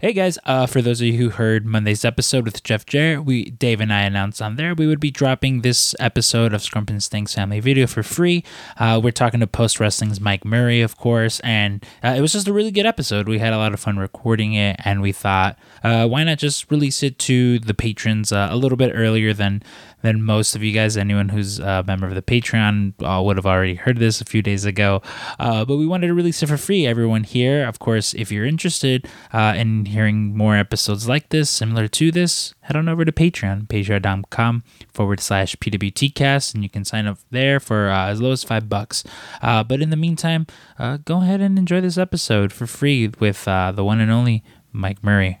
Hey guys, uh, for those of you who heard Monday's episode with Jeff Jarrett, we Dave and I announced on there we would be dropping this episode of Scrump and Stinks Family Video for free. Uh, we're talking to Post Wrestling's Mike Murray, of course, and uh, it was just a really good episode. We had a lot of fun recording it, and we thought, uh, why not just release it to the patrons uh, a little bit earlier than than most of you guys. Anyone who's a member of the Patreon uh, would have already heard this a few days ago. Uh, but we wanted to release it for free. Everyone here, of course, if you're interested uh, in hearing more episodes like this, similar to this, head on over to Patreon, patreon.com forward slash PWTcast, and you can sign up there for uh, as low as five bucks. Uh, but in the meantime, uh, go ahead and enjoy this episode for free with the one and only Mike Murray.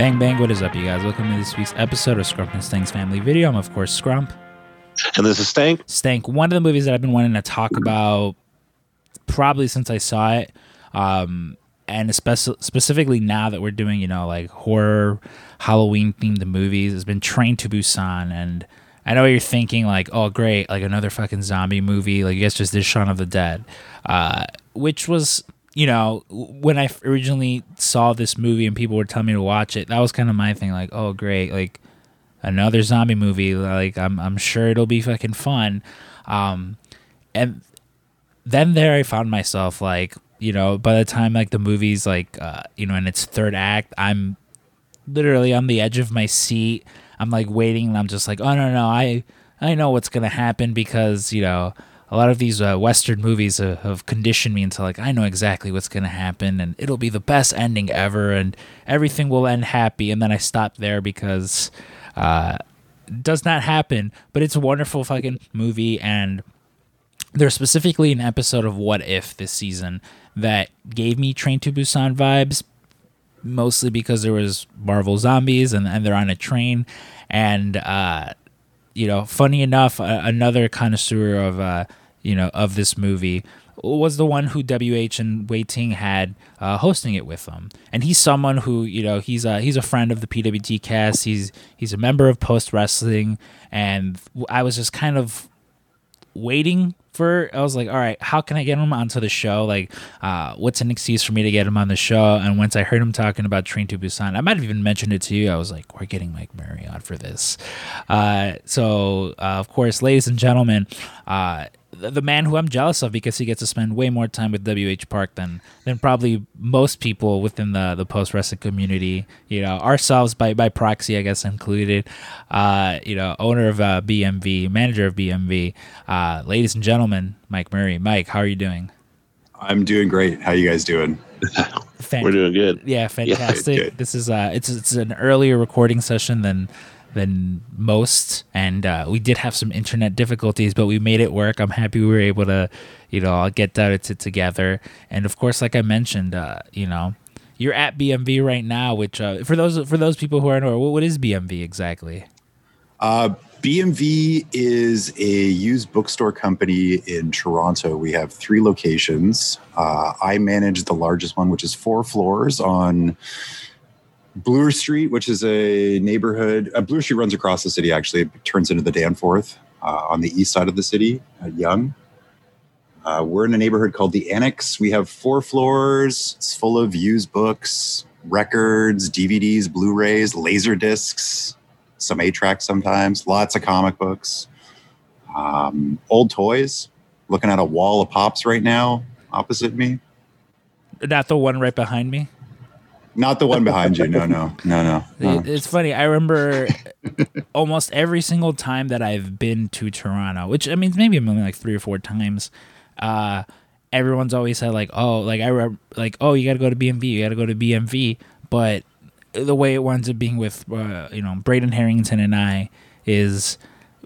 Bang bang, what is up, you guys? Welcome to this week's episode of Scrump and Stank's Family Video. I'm, of course, Scrump. And this is Stank. Stank, one of the movies that I've been wanting to talk about probably since I saw it. Um, and spe- specifically now that we're doing, you know, like horror, Halloween themed movies, has been Train to Busan. And I know you're thinking, like, oh, great, like another fucking zombie movie. Like, you guys just did Shaun of the Dead, uh, which was you know, when I originally saw this movie and people were telling me to watch it, that was kind of my thing. Like, oh, great, like another zombie movie. Like, I'm I'm sure it'll be fucking fun. Um, and then there, I found myself like, you know, by the time like the movie's like, uh, you know, in its third act, I'm literally on the edge of my seat. I'm like waiting, and I'm just like, oh no, no, I I know what's gonna happen because you know a lot of these uh, Western movies uh, have conditioned me into like I know exactly what's gonna happen and it'll be the best ending ever and everything will end happy and then I stop there because uh, it does not happen. But it's a wonderful fucking movie and there's specifically an episode of What If this season that gave me Train to Busan vibes, mostly because there was Marvel zombies and, and they're on a train and uh, you know, funny enough, another connoisseur of uh, you know, of this movie was the one who WH and Wai Ting had uh, hosting it with them, and he's someone who you know he's a he's a friend of the PWT cast. He's he's a member of Post Wrestling, and I was just kind of waiting for. I was like, all right, how can I get him onto the show? Like, uh, what's an excuse for me to get him on the show? And once I heard him talking about Train to Busan, I might have even mentioned it to you. I was like, we're getting Mike Murray on for this. Uh, so, uh, of course, ladies and gentlemen uh, the man who I'm jealous of because he gets to spend way more time with WH Park than than probably most people within the the post wrestling community. You know, ourselves by by proxy, I guess included. Uh, you know, owner of uh, BMV, manager of BMV. Uh, ladies and gentlemen, Mike Murray. Mike, how are you doing? I'm doing great. How you guys doing? Fant- We're doing good. Yeah, fantastic. Yeah, this is uh, it's it's an earlier recording session than than most, and uh, we did have some internet difficulties, but we made it work. I'm happy we were able to, you know, get that it together. And of course, like I mentioned, uh, you know, you're at BMV right now, which uh, for those for those people who are not what is BMV exactly? Uh, BMV is a used bookstore company in Toronto. We have three locations. Uh, I manage the largest one, which is four floors on Bloor Street, which is a neighborhood. Uh, Bloor Street runs across the city. Actually, it turns into the Danforth uh, on the east side of the city. Uh, Yonge. Uh, we're in a neighborhood called the Annex. We have four floors. It's full of used books, records, DVDs, Blu-rays, laser discs, some eight-tracks sometimes. Lots of comic books, um, old toys. Looking at a wall of pops right now opposite me. Not the one right behind me. Not the one behind you. No, no, no, no. no. It's funny. I remember almost every single time that I've been to Toronto, which I mean, maybe only like three or four times. Uh, everyone's always said like, oh, like I re- like, oh, you got to go to BMV, you got to go to BMV. But the way it winds up being with, uh, you know, Braden Harrington and I is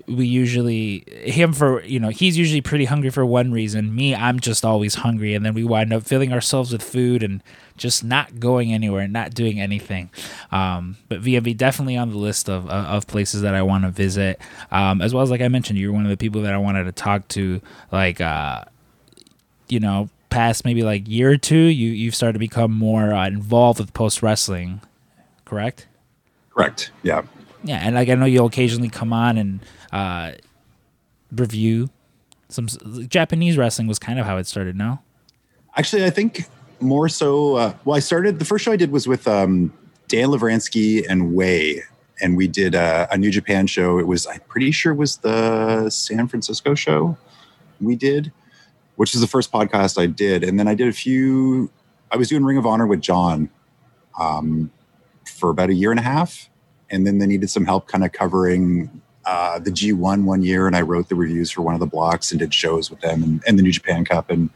we usually him for you know he's usually pretty hungry for one reason. Me i'm just always hungry. And then we wind up filling ourselves with food and just not going anywhere not doing anything. Um, but BMV definitely on the list of, of places that i want to visit. Um, as well as like i mentioned you're one of the people that i wanted to talk to like uh, you know past maybe like year or two you you've started to become more uh, involved with post wrestling correct? Correct. Yeah Yeah, and like I know you'll occasionally come on and uh, review some Japanese wrestling was kind of how it started. No, actually, I think more so. Uh, well, I started the first show I did was with um, Dan Lovranski and Wai, and we did a, a New Japan show. It was I'm pretty sure it was the San Francisco show we did, which is the first podcast I did, and then I did a few. I was doing Ring of Honor with John um, for about a year and a half, and then they needed some help kind of covering uh, the G1 one year, and I wrote the reviews for one of the blocks and did shows with them and, and the New Japan Cup. And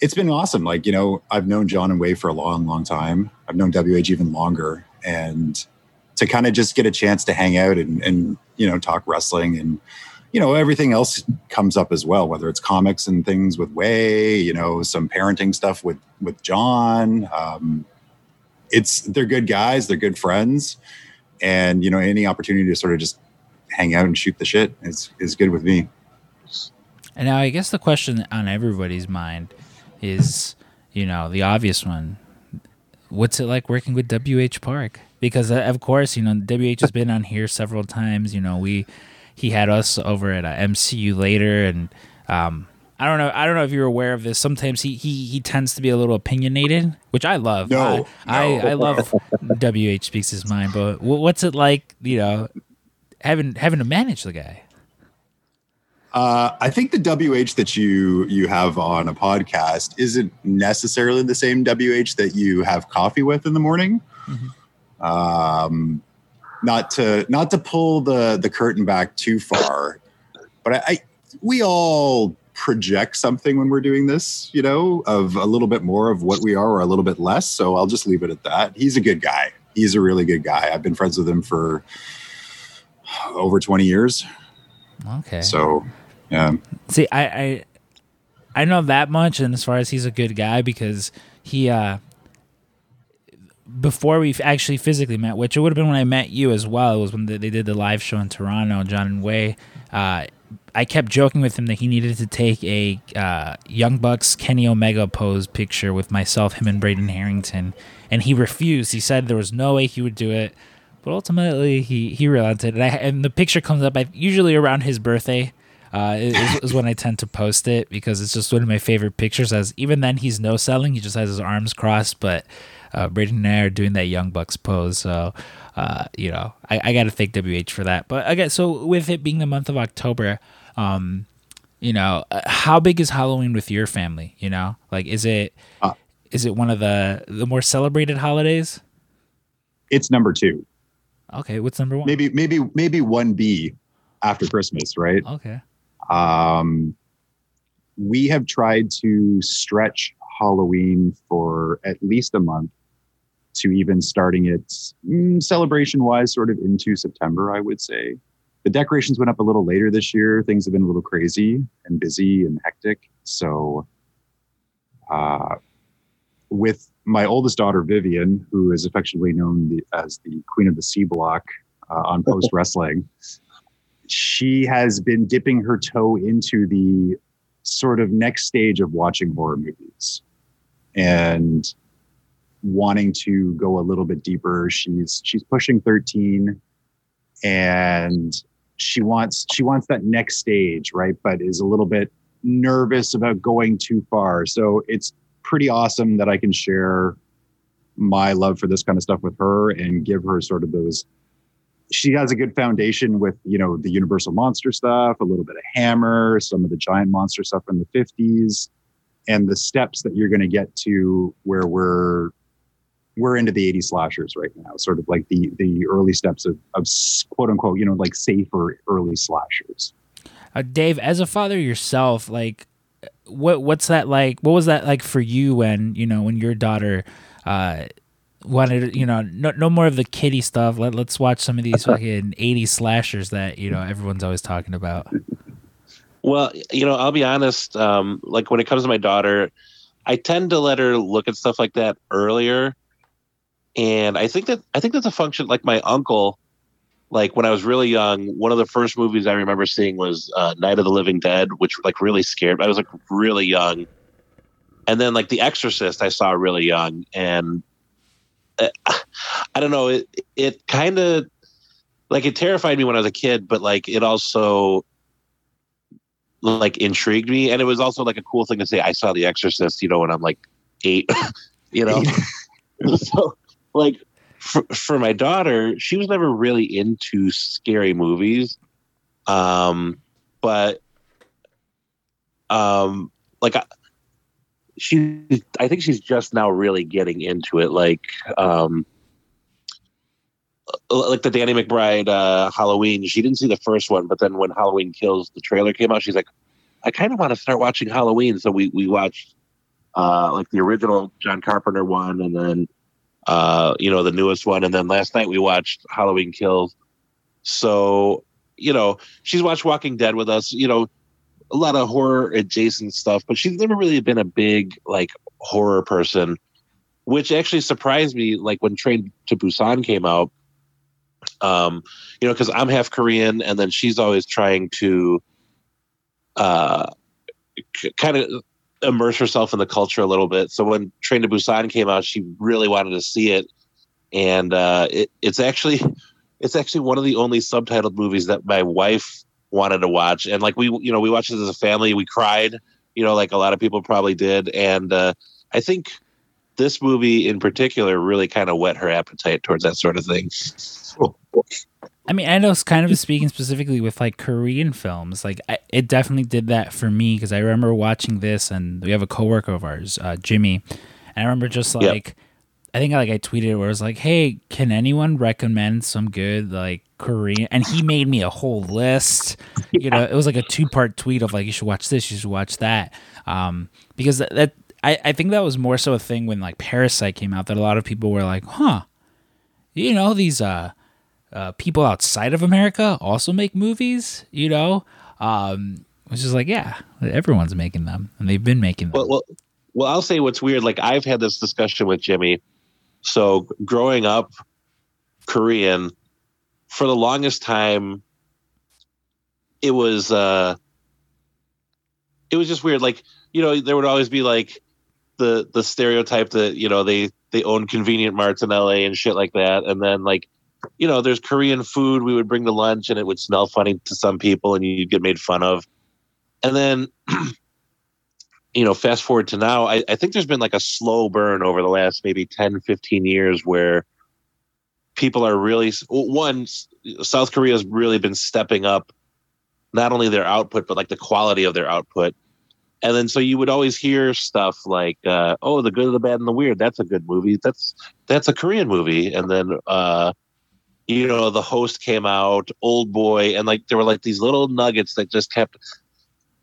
it's been awesome. Like, you know, I've known John and Wai for a long, long time. I've known WH even longer. And to kind of just get a chance to hang out and, and, you know, talk wrestling and, you know, everything else comes up as well, whether it's comics and things with Wai, you know, some parenting stuff with, with John. Um, it's, they're good guys. They're good friends. And, you know, any opportunity to sort of just hang out and shoot the shit is is good with me. And now I guess the question on everybody's mind is, you know, the obvious one. What's it like working with WH Park? Because uh, of course, you know, WH has been on here several times. You know, we he had us over at uh, MCU later, and um, I don't know. I don't know if you're aware of this. Sometimes he he he tends to be a little opinionated, which I love. No, I no. I, I, love WH speaks his mind. But what's it like? You know, having having to manage the guy? Uh, I think the WH that you you have on a podcast isn't necessarily the same WH that you have coffee with in the morning. Mm-hmm. Um, not to not to pull the the curtain back too far, but I, I we all project something when we're doing this, you know, of a little bit more of what we are or a little bit less. So I'll just leave it at that. He's a good guy. He's a really good guy. I've been friends with him for over 20 years. Okay. So, yeah. See, I, I I know that much and as far as he's a good guy because he uh before we actually physically met, which it would have been when I met you as well. It was when they did the live show in Toronto, John and Wai. Uh, I kept joking with him that he needed to take a uh, Young Bucks Kenny Omega pose picture with myself, him, and Braden Harrington, and he refused. He said there was no way he would do it. But ultimately, he he relented, and, I, and the picture comes up. I, usually around his birthday uh, is, is, when I tend to post it because it's just one of my favorite pictures. As even then, he's no selling; he just has his arms crossed. But uh, Braden and I are doing that Young Bucks pose, so uh, you know I, I got to thank WH for that. But again, so with it being the month of October, um, you know, uh, how big is Halloween with your family? You know, like is it uh, is it one of the the more celebrated holidays? It's number two. Okay, what's number one? Maybe maybe maybe one B after Christmas, right? Okay. Um, we have tried to stretch Halloween for at least a month to even starting it mm, celebration wise, sort of into September, I would say. The decorations went up a little later this year. Things have been a little crazy and busy and hectic. So, uh, with my oldest daughter Vivian, who is affectionately known the, as the Queen of the C Block uh, on Post Wrestling, she has been dipping her toe into the sort of next stage of watching horror movies and wanting to go a little bit deeper. She's she's pushing 13 and she wants she wants that next stage, right? But is a little bit nervous about going too far. So it's pretty awesome that I can share my love for this kind of stuff with her and give her sort of those she has a good foundation with you know the universal monster stuff a little bit of hammer some of the giant monster stuff from the 50s and the steps that you're going to get to where we're we're into the 80 slashers right now sort of like the the early steps of, of quote unquote you know like safer early slashers uh, dave as a father yourself like what what's that like? What was that like for you when you know when your daughter uh, wanted you know no no more of the kitty stuff. Let let's watch some of these fucking eighty slashers that you know everyone's always talking about. Well, you know, I'll be honest. Um, like when it comes to my daughter, I tend to let her look at stuff like that earlier, and I think that I think that's a function. Like my uncle, like when I was really young, one of the first movies I remember seeing was uh, Night of the Living Dead, which like really scared. I was like really young, and then like The Exorcist, I saw really young, and uh, I don't know. It it kind of like it terrified me when I was a kid, but like it also like intrigued me, and it was also like a cool thing to say. I saw The Exorcist, you know, when I'm like eight, you know. so like for, for my daughter, she was never really into scary movies, um, but um, like I, she, I think she's just now really getting into it. Like, um, like the Danny McBride uh, Halloween. She didn't see the first one, but then when Halloween Kills the trailer came out, she's like, I kind of want to start watching Halloween. So we we watched uh, like the original John Carpenter one, and then uh, you know the newest one, and then last night we watched Halloween Kills. So you know she's watched Walking Dead with us. You know a lot of horror adjacent stuff, but she's never really been a big like horror person, which actually surprised me. Like when Train to Busan came out, um, you know, because I'm half Korean, and then she's always trying to uh, c- kind of immerse herself in the culture a little bit. So when Train to Busan came out, she really wanted to see it, and uh, it, it's actually it's actually one of the only subtitled movies that my wife wanted to watch, and like we you know we watched it as a family. We cried, you know, like a lot of people probably did, and uh, I think this movie in particular really kind of whet her appetite towards that sort of thing. I mean, I know it's kind of speaking specifically with like Korean films. Like, I, it definitely did that for me because I remember watching this, and we have a coworker of ours, uh, Jimmy, and I remember just like, yep. I think like I tweeted where it was like, "Hey, can anyone recommend some good like Korean?" And he made me a whole list. You know, it was like a two part tweet of like, "You should watch this, you should watch that," um, because that, that I I think that was more so a thing when like Parasite came out that a lot of people were like, "Huh." You know these uh uh, people outside of America also make movies, you know, um, which is like, yeah, everyone's making them and they've been making them. Well, well, well, I'll say what's weird. Like I've had this discussion with Jimmy. So growing up Korean, for the longest time, it was, uh, it was just weird. Like, you know, there would always be like the, the stereotype that, you know, they, they own convenient marts in LA and shit like that. And then like, you know, there's Korean food we would bring to lunch and it would smell funny to some people and you'd get made fun of. And then, you know, fast forward to now, I, I think there's been like a slow burn over the last maybe 10, 15 years where people are really, one, South Korea has really been stepping up not only their output, but like the quality of their output. And then so you would always hear stuff like, uh, "Oh, the good, the bad, and the weird." That's a good movie. That's that's a Korean movie. And then uh, you know, the host came out, Oldboy, and like there were like these little nuggets that just kept.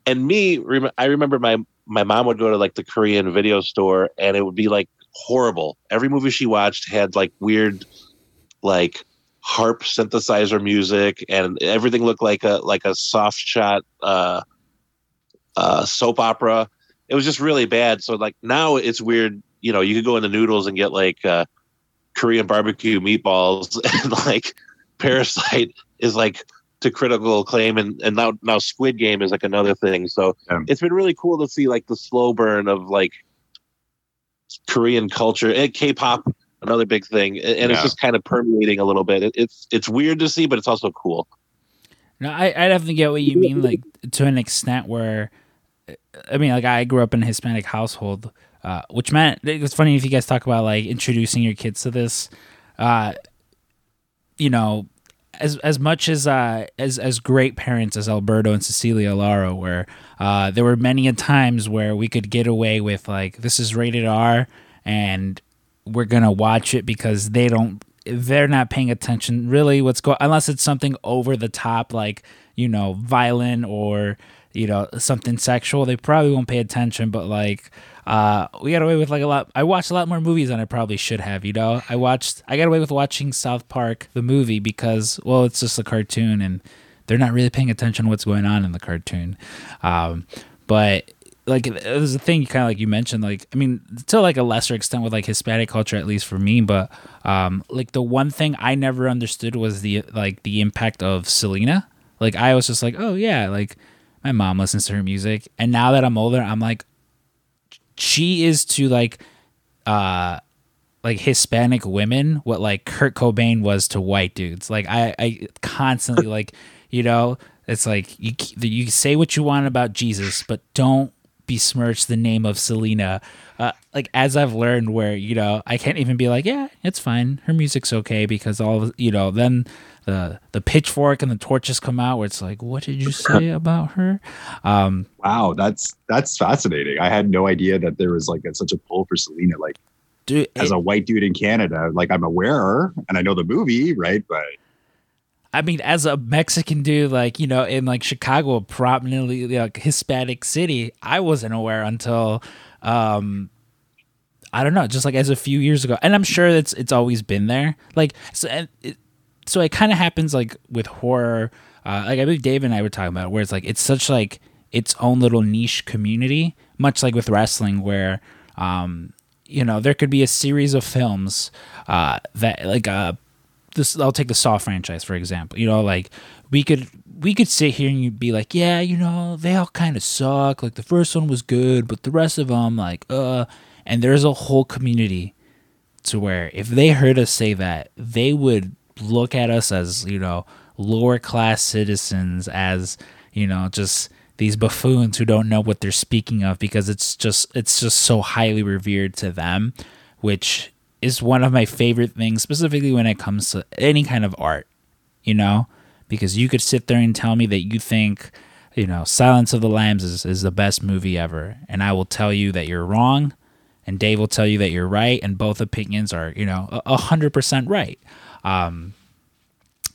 And me, I remember my my mom would go to like the Korean video store, and it would be like horrible. Every movie she watched had like weird, like harp synthesizer music, and everything looked like a like a soft shot uh, uh, soap opera. It was just really bad. So like now it's weird. You know, you could go into noodles and get like. Uh, Korean barbecue meatballs and like Parasite is like to critical acclaim and, and now now Squid Game is like another thing. So yeah. it's been really cool to see like the slow burn of like Korean culture and K-pop, another big thing, and yeah. it's just kind of permeating a little bit. It, it's it's weird to see, but it's also cool. No, I I definitely get what you mean, like to an extent where, I mean, like I grew up in a Hispanic household uh, which meant it's funny if you guys talk about like introducing your kids to this. Uh, you know, as as much as uh, as as great parents as Alberto and Cecilia Lara were, uh, there were many a times where we could get away with like this is rated R and we're gonna watch it because they don't they're not paying attention really what's going unless it's something over the top like you know violent or you know something sexual they probably won't pay attention but like uh, we got away with like a lot. I watched a lot more movies than I probably should have. You know, I watched. I got away with watching South Park the movie because well, it's just a cartoon and they're not really paying attention to what's going on in the cartoon. Um, but like it was a thing you kind of like you mentioned like i mean to like a lesser extent with like hispanic culture at least for me but um like the one thing i never understood was the like the impact of selena like i was just like oh yeah like my mom listens to her music and now that i'm older i'm like she is to like uh like Hispanic women what like Kurt Cobain was to white dudes. Like I, I constantly like, you know, it's like you you say what you want about Jesus, but don't besmirch the name of Selena. Uh, like as I've learned, where you know I can't even be like, yeah, it's fine. Her music's okay because all you know then the the pitchfork and the torches come out where it's like, what did you say about her? Um, wow, that's that's fascinating. I had no idea that there was like a, such a pull for Selena. Like, dude, as it, a white dude in Canada, like I'm aware and I know the movie, right? But I mean, as a Mexican dude, like you know, in like Chicago, prominently like Hispanic city, I wasn't aware until. um I don't know, just like as a few years ago, and I'm sure it's it's always been there. Like, so, it, so it kind of happens like with horror. Uh, like I believe Dave and I were talking about, where it's like it's such like its own little niche community, much like with wrestling, where um, you know there could be a series of films uh, that like uh, this. I'll take the Saw franchise for example. You know, like we could we could sit here and you'd be like, yeah, you know, they all kind of suck. Like the first one was good, but the rest of them, like, uh, and there's a whole community to where if they heard us say that, they would look at us as you know lower class citizens as you know just these buffoons who don't know what they're speaking of because it's just it's just so highly revered to them which is one of my favorite things specifically when it comes to any kind of art you know because you could sit there and tell me that you think you know silence of the lambs is, is the best movie ever and i will tell you that you're wrong and dave will tell you that you're right and both opinions are you know a hundred percent right um,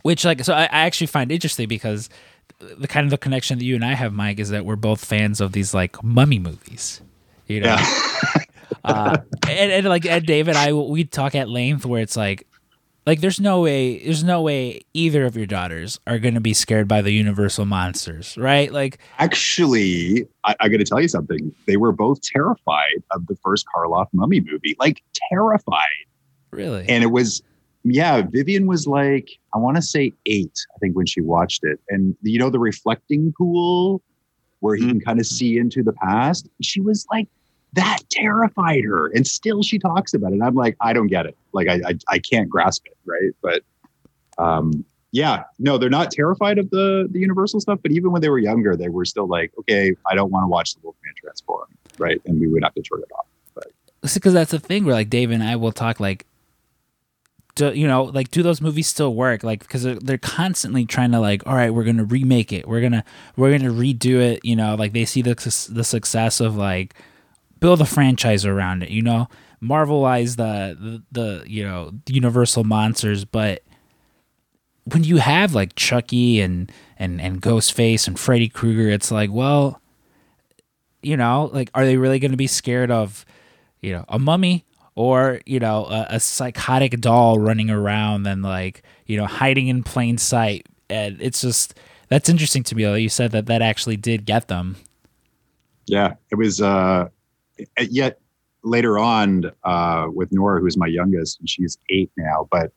which like so I, I actually find interesting because the kind of the connection that you and I have, Mike, is that we're both fans of these like mummy movies. You know, yeah. uh, and, and like Ed, Dave and I, we talk at length where it's like, like there's no way, there's no way either of your daughters are going to be scared by the Universal monsters, right? Like, actually, I, I got to tell you something. They were both terrified of the first Karloff mummy movie, like terrified. Really? And it was yeah, Vivian was like, I want to say eight, I think, when she watched it. And you know, the reflecting pool where he mm-hmm. can kind of see into the past. She was like, that terrified her. And still she talks about it. I'm like, I don't get it. Like, I, I, I can't grasp it. Right. But, um, yeah, no, they're not terrified of the the Universal stuff, but even when they were younger, they were still like, okay, I don't want to watch the Wolfman transform, right? And we would have to turn it off. But because that's the thing where like Dave and I will talk like do, you know like do those movies still work like because they're, they're constantly trying to like all right we're gonna remake it we're gonna we're gonna redo it you know like they see the, the success of like build a franchise around it you know? Marvelize the, the the you know universal monsters but when you have like chucky and and and ghostface and freddy krueger it's like well you know like are they really gonna be scared of you know a mummy or you know a, a, psychotic doll running around and like you know hiding in plain sight? And it's just that's interesting to me you said that that actually did get them. Yeah it was uh yet later on uh with nora who's my youngest and she's eight now but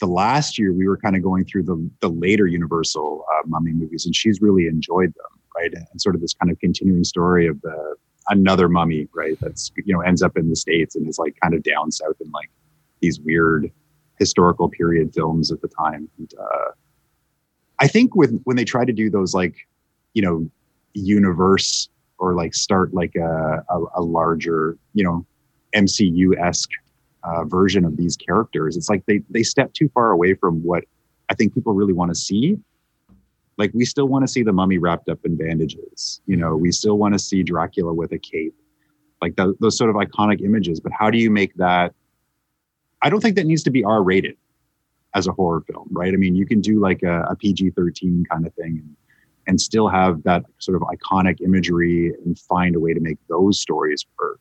the last year we were kind of going through the the later universal uh, mummy movies and she's really enjoyed them right and sort of this kind of continuing story of the another mummy, right? That's you know ends up in the states and is like kind of down south in like these weird historical period films at the time. And, uh, I think with when they try to do those like you know universe or like start like a, a, a larger you know MCU esque uh, version of these characters, it's like they they step too far away from what I think people really want to see. Like we still want to see the mummy wrapped up in bandages you know? We still want to see dracula with a cape. Like the, those sort of iconic images but how do you make that? I don't think that needs to be r rated as a horror film right? I mean you can do like a, a pg-13 kind of thing and, and still have that sort of iconic imagery and find a way to make those stories work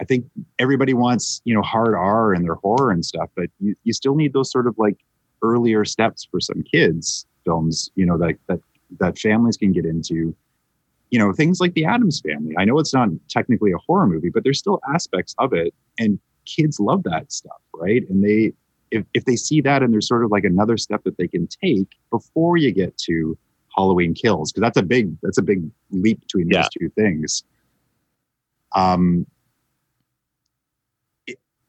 i think everybody wants you know hard r and their horror and stuff but you, you still need those sort of like earlier steps for some kids films, you know, that that that families can get into. You know, things like the Addams Family. I know it's not technically a horror movie, but there's still aspects of it, and kids love that stuff, right? And they, if if they see that, and there's sort of like another step that they can take before you get to Halloween Kills, because that's a big that's a big leap between these yeah. two things. Um,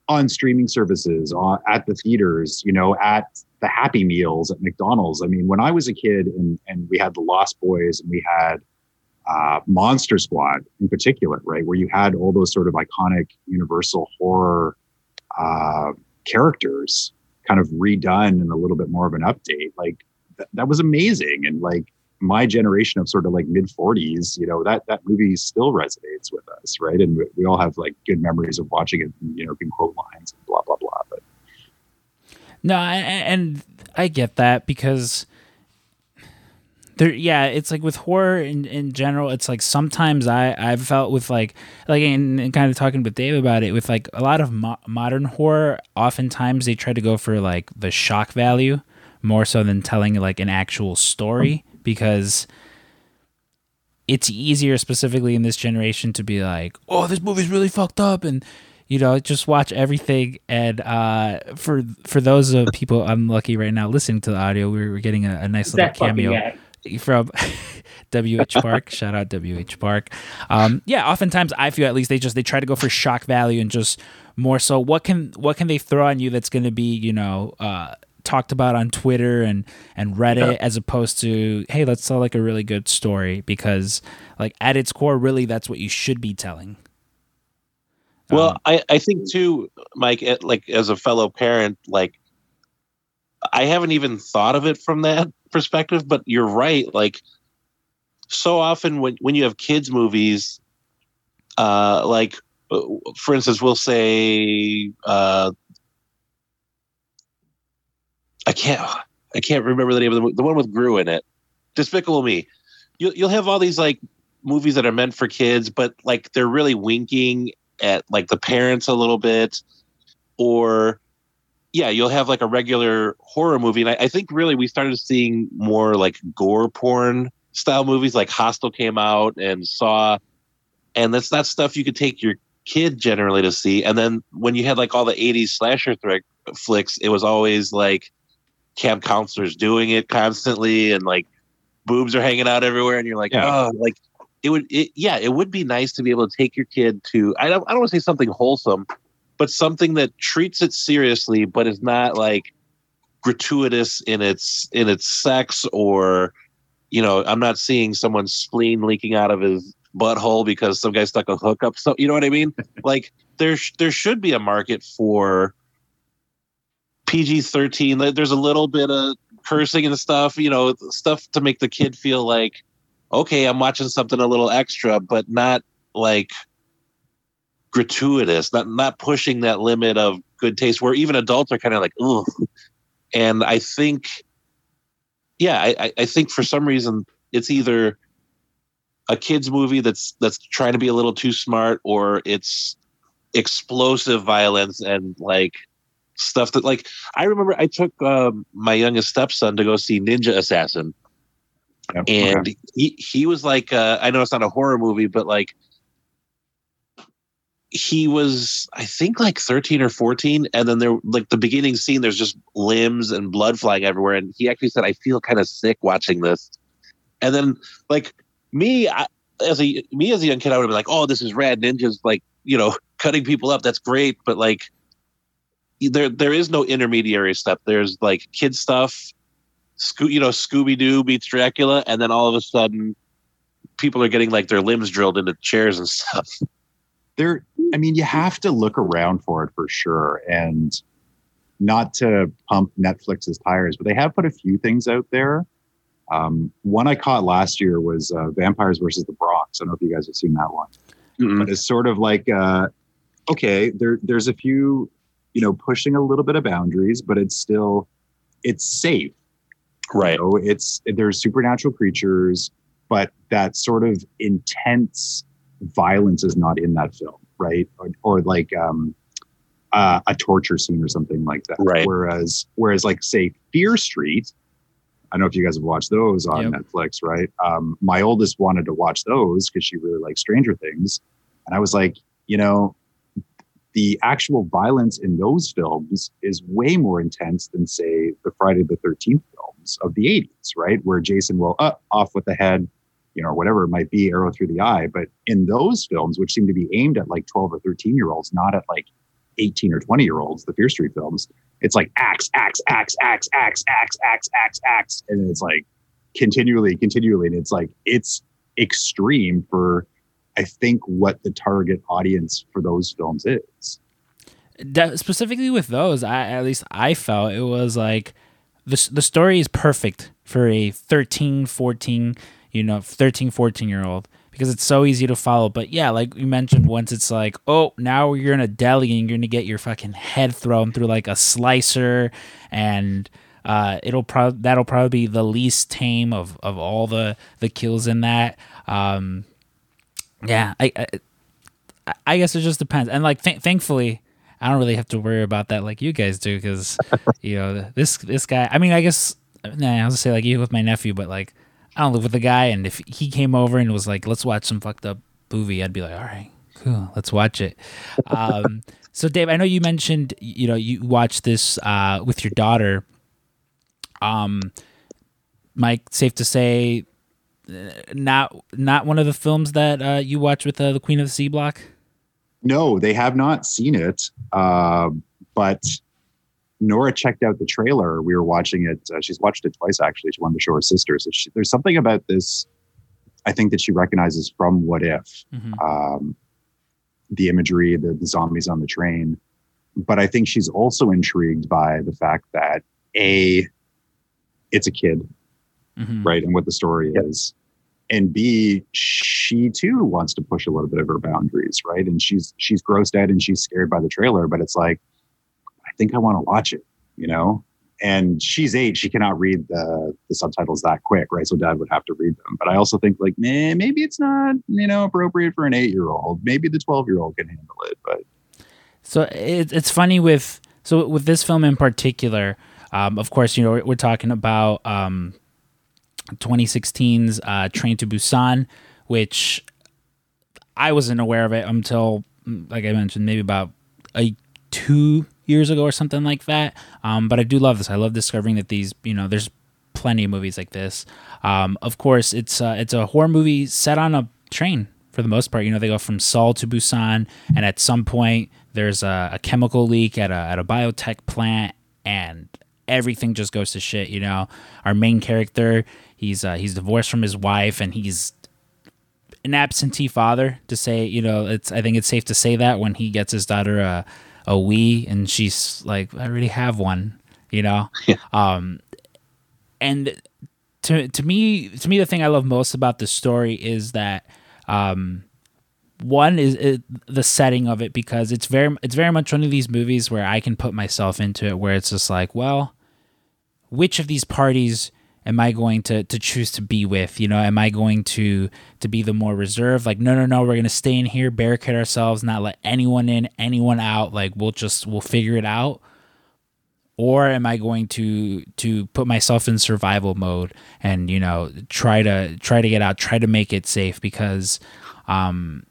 on streaming services, on, at the theaters, you know, at the Happy Meals at McDonald's. I mean, when I was a kid and, and we had the Lost Boys and we had uh, Monster Squad in particular, right, where you had all those sort of iconic Universal horror uh, characters kind of redone and a little bit more of an update. Like th- that was amazing. And like my generation of sort of like mid 40s, you know, that that movie still resonates with us, right? And we, we all have like good memories of watching it, and, you know, can quote lines and blah blah blah. But no, I, and I get that because there yeah it's like with horror in, in general it's like sometimes i i've felt with like like and, kind of talking with dave about it with like a lot of mo- modern horror oftentimes they try to go for like the shock value more so than telling like an actual story because it's easier specifically in this generation to be like oh this movie's really fucked up and you know just watch everything and uh for for those of people unlucky right now listening to the audio we're, we're getting a, a nice little cameo guy. from WH Park. Shout out WH Park. Um, yeah, oftentimes I feel at least they just they try to go for shock value and just more so what can what can they throw on you that's going to be you know uh, talked about on Twitter and and Reddit as opposed to hey let's tell like a really good story because like at its core really that's what you should be telling. Well, Um, I, I think too, Mike, like as a fellow parent, like I haven't even thought of it from that perspective, but you're right. Like so often when, when you have kids movies, uh, like uh, for instance, we'll say, uh, I can't, I can't remember the name of the, mo- the one with Gru in it. Despicable Me. You'll, you'll have all these like movies that are meant for kids, but like they're really winking at like the parents a little bit or yeah you'll have like a regular horror movie and I, I think really we started seeing more like gore porn style movies like hostel came out and saw and that's not stuff you could take your kid generally to see and then when you had like all the 80s slasher flicks it was always like camp counselors doing it constantly and like boobs are hanging out everywhere and you're like Yeah. oh like it would it, yeah it would be nice to be able to take your kid to i don't i don't want to say something wholesome but something that treats it seriously but is not like gratuitous in its in its sex or you know i'm not seeing someone's spleen leaking out of his butthole because some guy stuck a hook up so you know what i mean like there there should be a market for pg-13 there's a little bit of cursing and stuff you know stuff to make the kid feel like okay, I'm watching something a little extra, but not like gratuitous, not not pushing that limit of good taste where even adults are kind of like, ugh. And I think, yeah, I- I think for some reason it's either a kids movie that's that's trying to be a little too smart, or it's explosive violence and like stuff that like I remember I took um, my youngest stepson to go see Ninja Assassin Yep. and Okay. he he was like uh, I know it's not a horror movie, but like he was I think like 13 or 14 and then there like the beginning scene there's just limbs and blood flying everywhere and he actually said I feel kind of sick watching this. And then like me I, as a me as a young kid I would have been like, "Oh, this is rad ninjas like, you know, cutting people up. That's great." But like there there is no intermediary step. There's like kid stuff Scoo- you know, Scooby Doo meets Dracula, and then all of a sudden, people are getting like their limbs drilled into chairs and stuff. there i mean you have to look around for it for sure and not to pump netflix's tires but they have put a few things out there um, one i caught last year was uh, vampires versus the bronx i don't know if you guys have seen that one but it's sort of like uh, okay there there's a few you know pushing a little bit of boundaries but it's still it's safe Right. you know, it's there's supernatural creatures but that sort of intense violence is not in that film right or, or like um uh, a torture scene or something like that Right. whereas whereas like say fear street i don't know if you guys have watched those on Yep. netflix right um my oldest wanted to watch those because she really likes stranger things and i was like you know the actual violence in those films is way more intense than say the friday the 13th films of the 80s right where jason will uh, off with the head you know, whatever it might be, arrow through the eye. But in those films, which seem to be aimed at like 12 or 13 year olds, not at like 18 or 20 year olds, the Fear Street films, it's like axe, axe, axe, axe, axe, axe, axe, axe, axe. And it's like continually, continually. And it's like, it's extreme for, I think, what the target audience for those films is. De- specifically with those, I, at least I felt it was like the, the story is perfect for a 13, 14, you know, 13, 14 year old because it's so easy to follow. But yeah, like you mentioned, once it's like, oh, now you're in a deli and you're gonna get your fucking head thrown through like a slicer, and uh, it'll probably that'll probably be the least tame of of all the the kills in that. Um, yeah, I, I, I guess it just depends, and like th- thankfully. I don't really have to worry about that like you guys do because you know this this guy. I mean, I guess nah, I was say like you with my nephew, but like I don't live with the guy, and if he came over and was like, "Let's watch some fucked up movie," I'd be like, "All right, cool, let's watch it." Um, so, Dave, I know you mentioned you know you watched this uh, with your daughter. Um, Mike, safe to say, not not one of the films that uh, you watched with uh, the Queen of the C Block. No, they have not seen it, uh, but Nora checked out the trailer. We were watching it. Uh, she's watched it twice actually. She wanted to show her sister. So she, there's something about this. I think that she recognizes from What If, mm-hmm. um, the imagery, the, the zombies on the train. But I think she's also intrigued by the fact that a, it's a kid, mm-hmm. right, and what the story yep. is, and b, she too wants to push a little bit of her boundaries, right, and she's she's grossed out and she's scared by the trailer, but it's like I think I want to watch it, you know? And she's eight, she cannot read the, the subtitles that quick, right? So dad would have to read them. But I also think like, man, maybe it's not, you know, appropriate for an eight year old. Maybe the 12 year old can handle it. But so it, it's funny with, so with this film in particular, um, of course, you know, we're, we're talking about um, 2016's uh, Train to Busan, which I wasn't aware of it until, like I mentioned, maybe about a two years ago or something like that. Um, but I do love this. I love discovering that these, you know, there's plenty of movies like this. Um, of course, it's uh, it's a horror movie set on a train for the most part. You know, they go from Seoul to Busan, and at some point there's a, a chemical leak at a at a biotech plant, and everything just goes to shit. You know, our main character, he's uh, he's divorced from his wife, and he's an absentee father to say you know it's i think it's safe to say that when he gets his daughter a, a Wii, and she's like, I already have one, you know. Yeah. Um, and to to me, to me, the thing I love most about the story is that, um, one is it, the setting of it because it's very it's very much one of these movies where I can put myself into it, where it's just like, well, which of these parties am I going to to choose to be with? You know, am I going to to be the more reserved? Like, no, no, no, we're gonna stay in here, barricade ourselves, not let anyone in, anyone out. Like, we'll just we'll figure it out. Or am I going to to put myself in survival mode and you know try to try to get out, try to make it safe because, um,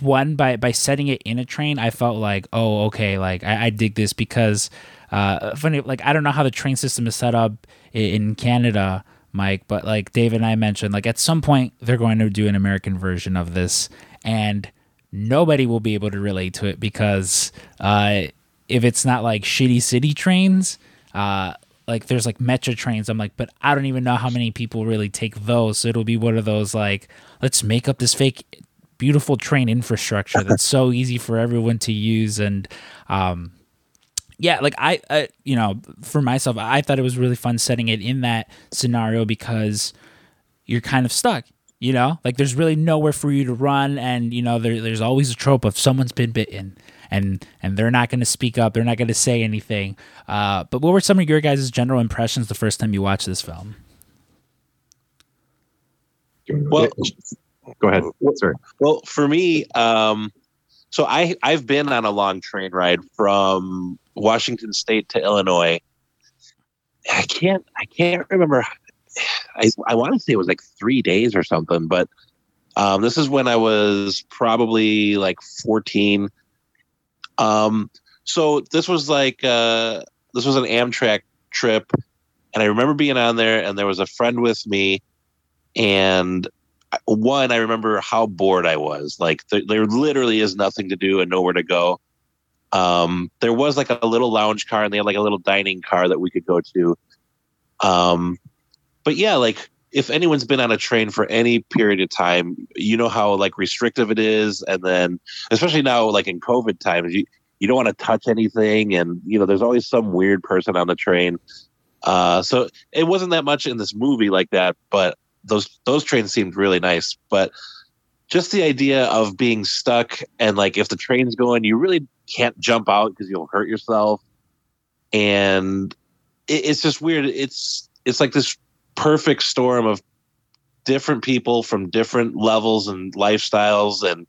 one by by setting it in a train, I felt like oh okay, like I, I dig this because uh, funny like I don't know how the train system is set up in Canada, Mike, but like David and I mentioned, like at some point they're going to do an American version of this, and nobody will be able to relate to it because uh, if it's not like shitty city trains, uh, like there's like metro trains. I'm like, but I don't even know how many people really take those. So it'll be one of those like, let's make up this fake beautiful train infrastructure that's so easy for everyone to use and um, yeah, like I, I, you know, for myself, I thought it was really fun setting it in that scenario because you're kind of stuck. You know, like there's really nowhere for you to run, and you know there, there's always a trope of someone's been bitten, and and they're not going to speak up, they're not going to say anything. Uh, but what were some of your guys' general impressions the first time you watched this film? Well, go ahead. Sorry. Well, for me, um, so I I've been on a long train ride from Washington State to Illinois. I can't I can't remember. I I want to say it was like three days or something, but um, this is when I was probably like fourteen. Um, so this was like uh, this was an Amtrak trip, and I remember being on there, and there was a friend with me, and one I remember how bored I was. Like there, there literally is nothing to do and nowhere to go Um, there was like a little lounge car, and they had like a little dining car that we could go to. Um, but yeah, like if anyone's been on a train for any period of time, you know how like restrictive it is, and then especially now, like in COVID times, you you don't want to touch anything, and you know there's always some weird person on the train. Uh, so it wasn't that much in this movie like that, but those those trains seemed really nice. But just the idea of being stuck and like if the train's going, you really can't jump out because you'll hurt yourself, and it, it's just weird. It's it's like this perfect storm of different people from different levels and lifestyles and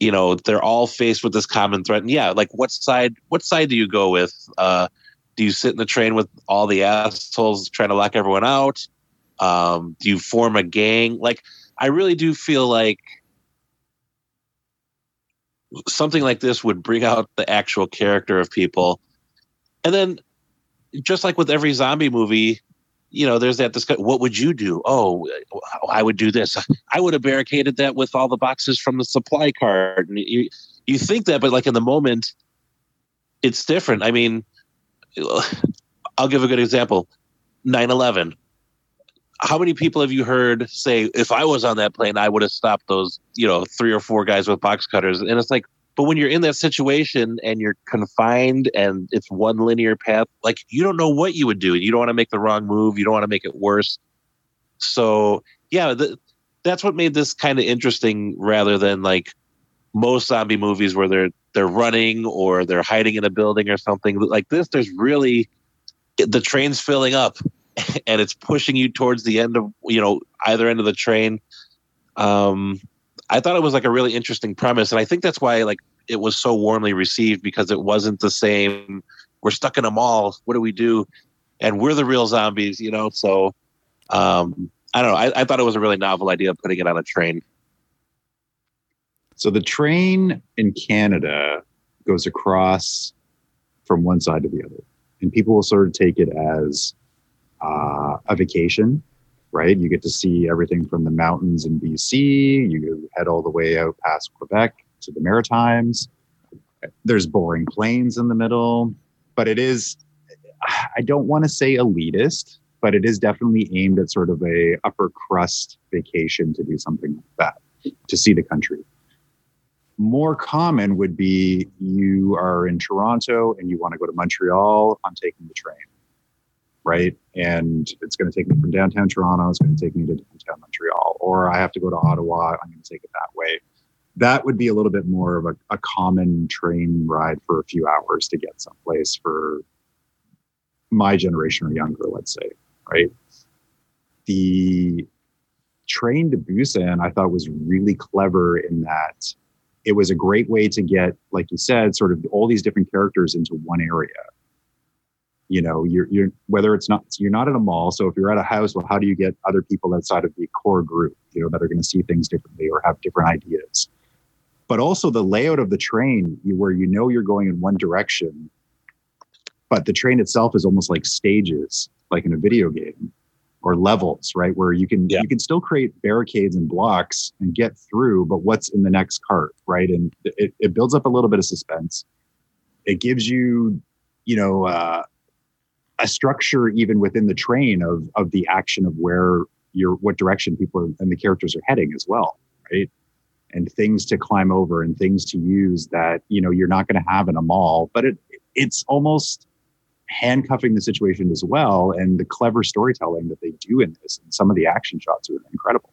you know they're all faced with this common threat and yeah like what side what side do you go with uh do you sit in the train with all the assholes trying to lock everyone out um do you form a gang like i really do feel like something like this would bring out the actual character of people and then just like with every zombie movie you know, there's that discussion. What would you do? Oh, I would do this. I would have barricaded that with all the boxes from the supply cart. And you, you think that, but like in the moment, it's different. I mean, I'll give a good example 9 11. How many people have you heard say, if I was on that plane, I would have stopped those, you know, three or four guys with box cutters? And it's like, but when you're in that situation and you're confined and it's one linear path, like you don't know what you would do. You don't want to make the wrong move. You don't want to make it worse. So yeah, the, that's what made this kind of interesting rather than like most zombie movies where they're they're running or they're hiding in a building or something like this. There's really the train's filling up and it's pushing you towards the end of you know either end of the train. Um, I thought it was like a really interesting premise, and I think that's why like it was so warmly received because it wasn't the same. We're stuck in a mall. What do we do? And we're the real zombies, you know. So um, I don't know. I, I thought it was a really novel idea of putting it on a train. So the train in Canada goes across from one side to the other, and people will sort of take it as uh, a vacation right? You get to see everything from the mountains in BC. You head all the way out past Quebec to the Maritimes. There's boring plains in the middle, but it is, I don't want to say elitist, but it is definitely aimed at sort of a upper crust vacation to do something like that, to see the country. More common would be you are in Toronto and you want to go to Montreal. I'm taking the train right? And it's going to take me from downtown Toronto. It's going to take me to downtown Montreal, or I have to go to Ottawa. I'm going to take it that way. That would be a little bit more of a, a common train ride for a few hours to get someplace for my generation or younger, let's say, right? The train to Busan, I thought was really clever in that it was a great way to get, like you said, sort of all these different characters into one area you know you're you're whether it's not you're not at a mall so if you're at a house well how do you get other people outside of the core group you know that are going to see things differently or have different ideas? But also the layout of the train where you know you're going in one direction but the train itself is almost like stages like in a video game or levels right where you can yeah. you can still create barricades and blocks and get through but what's in the next cart right? And it, it builds up a little bit of suspense. It gives you you know uh, a structure even within the train of of the action of where you're what direction people and the characters are heading as well right? And things to climb over and things to use that you know you're not going to have in a mall but it it's almost handcuffing the situation as well and the clever storytelling that they do in this. And some of the action shots are incredible.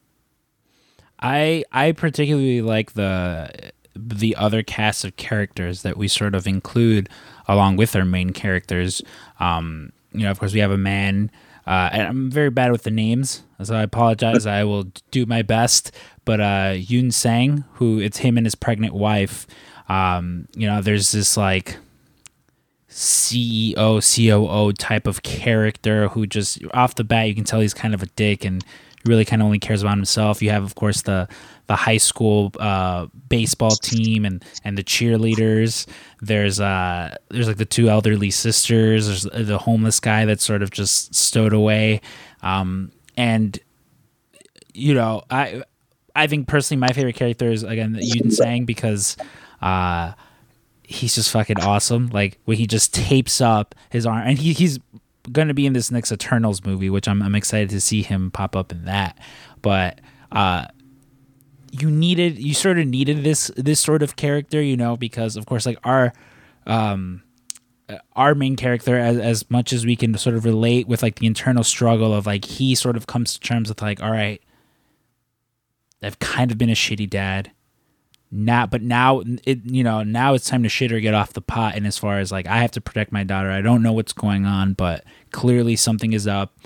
I i particularly like the the other cast of characters that we sort of include along with our main characters. Um, you know, of course, we have a man, uh, and I'm very bad with the names, so I apologize. I will do my best. But uh, Yun Sang, who it's him and his pregnant wife. Um, you know, there's this like CEO, COO type of character who just off the bat you can tell he's kind of a dick and really kind of only cares about himself. You have, of course, the the high school uh, baseball team and and the cheerleaders. There's uh there's like the two elderly sisters. There's the homeless guy that's sort of just stowed away, um, and you know I I think personally my favorite character is again Yun Sang because uh, he's just fucking awesome. Like when he just tapes up his arm, and he he's gonna be in this next Eternals movie, which I'm I'm excited to see him pop up in that. But uh, you needed you sort of needed this this sort of character, you know, because of course like our um our main character as, as much as we can sort of relate with like the internal struggle of like he sort of comes to terms with like all right i've kind of been a shitty dad now but now it you know now it's time to shit or get off the pot. And as far as like i have to protect my daughter. I don't know what's going on but clearly something is up.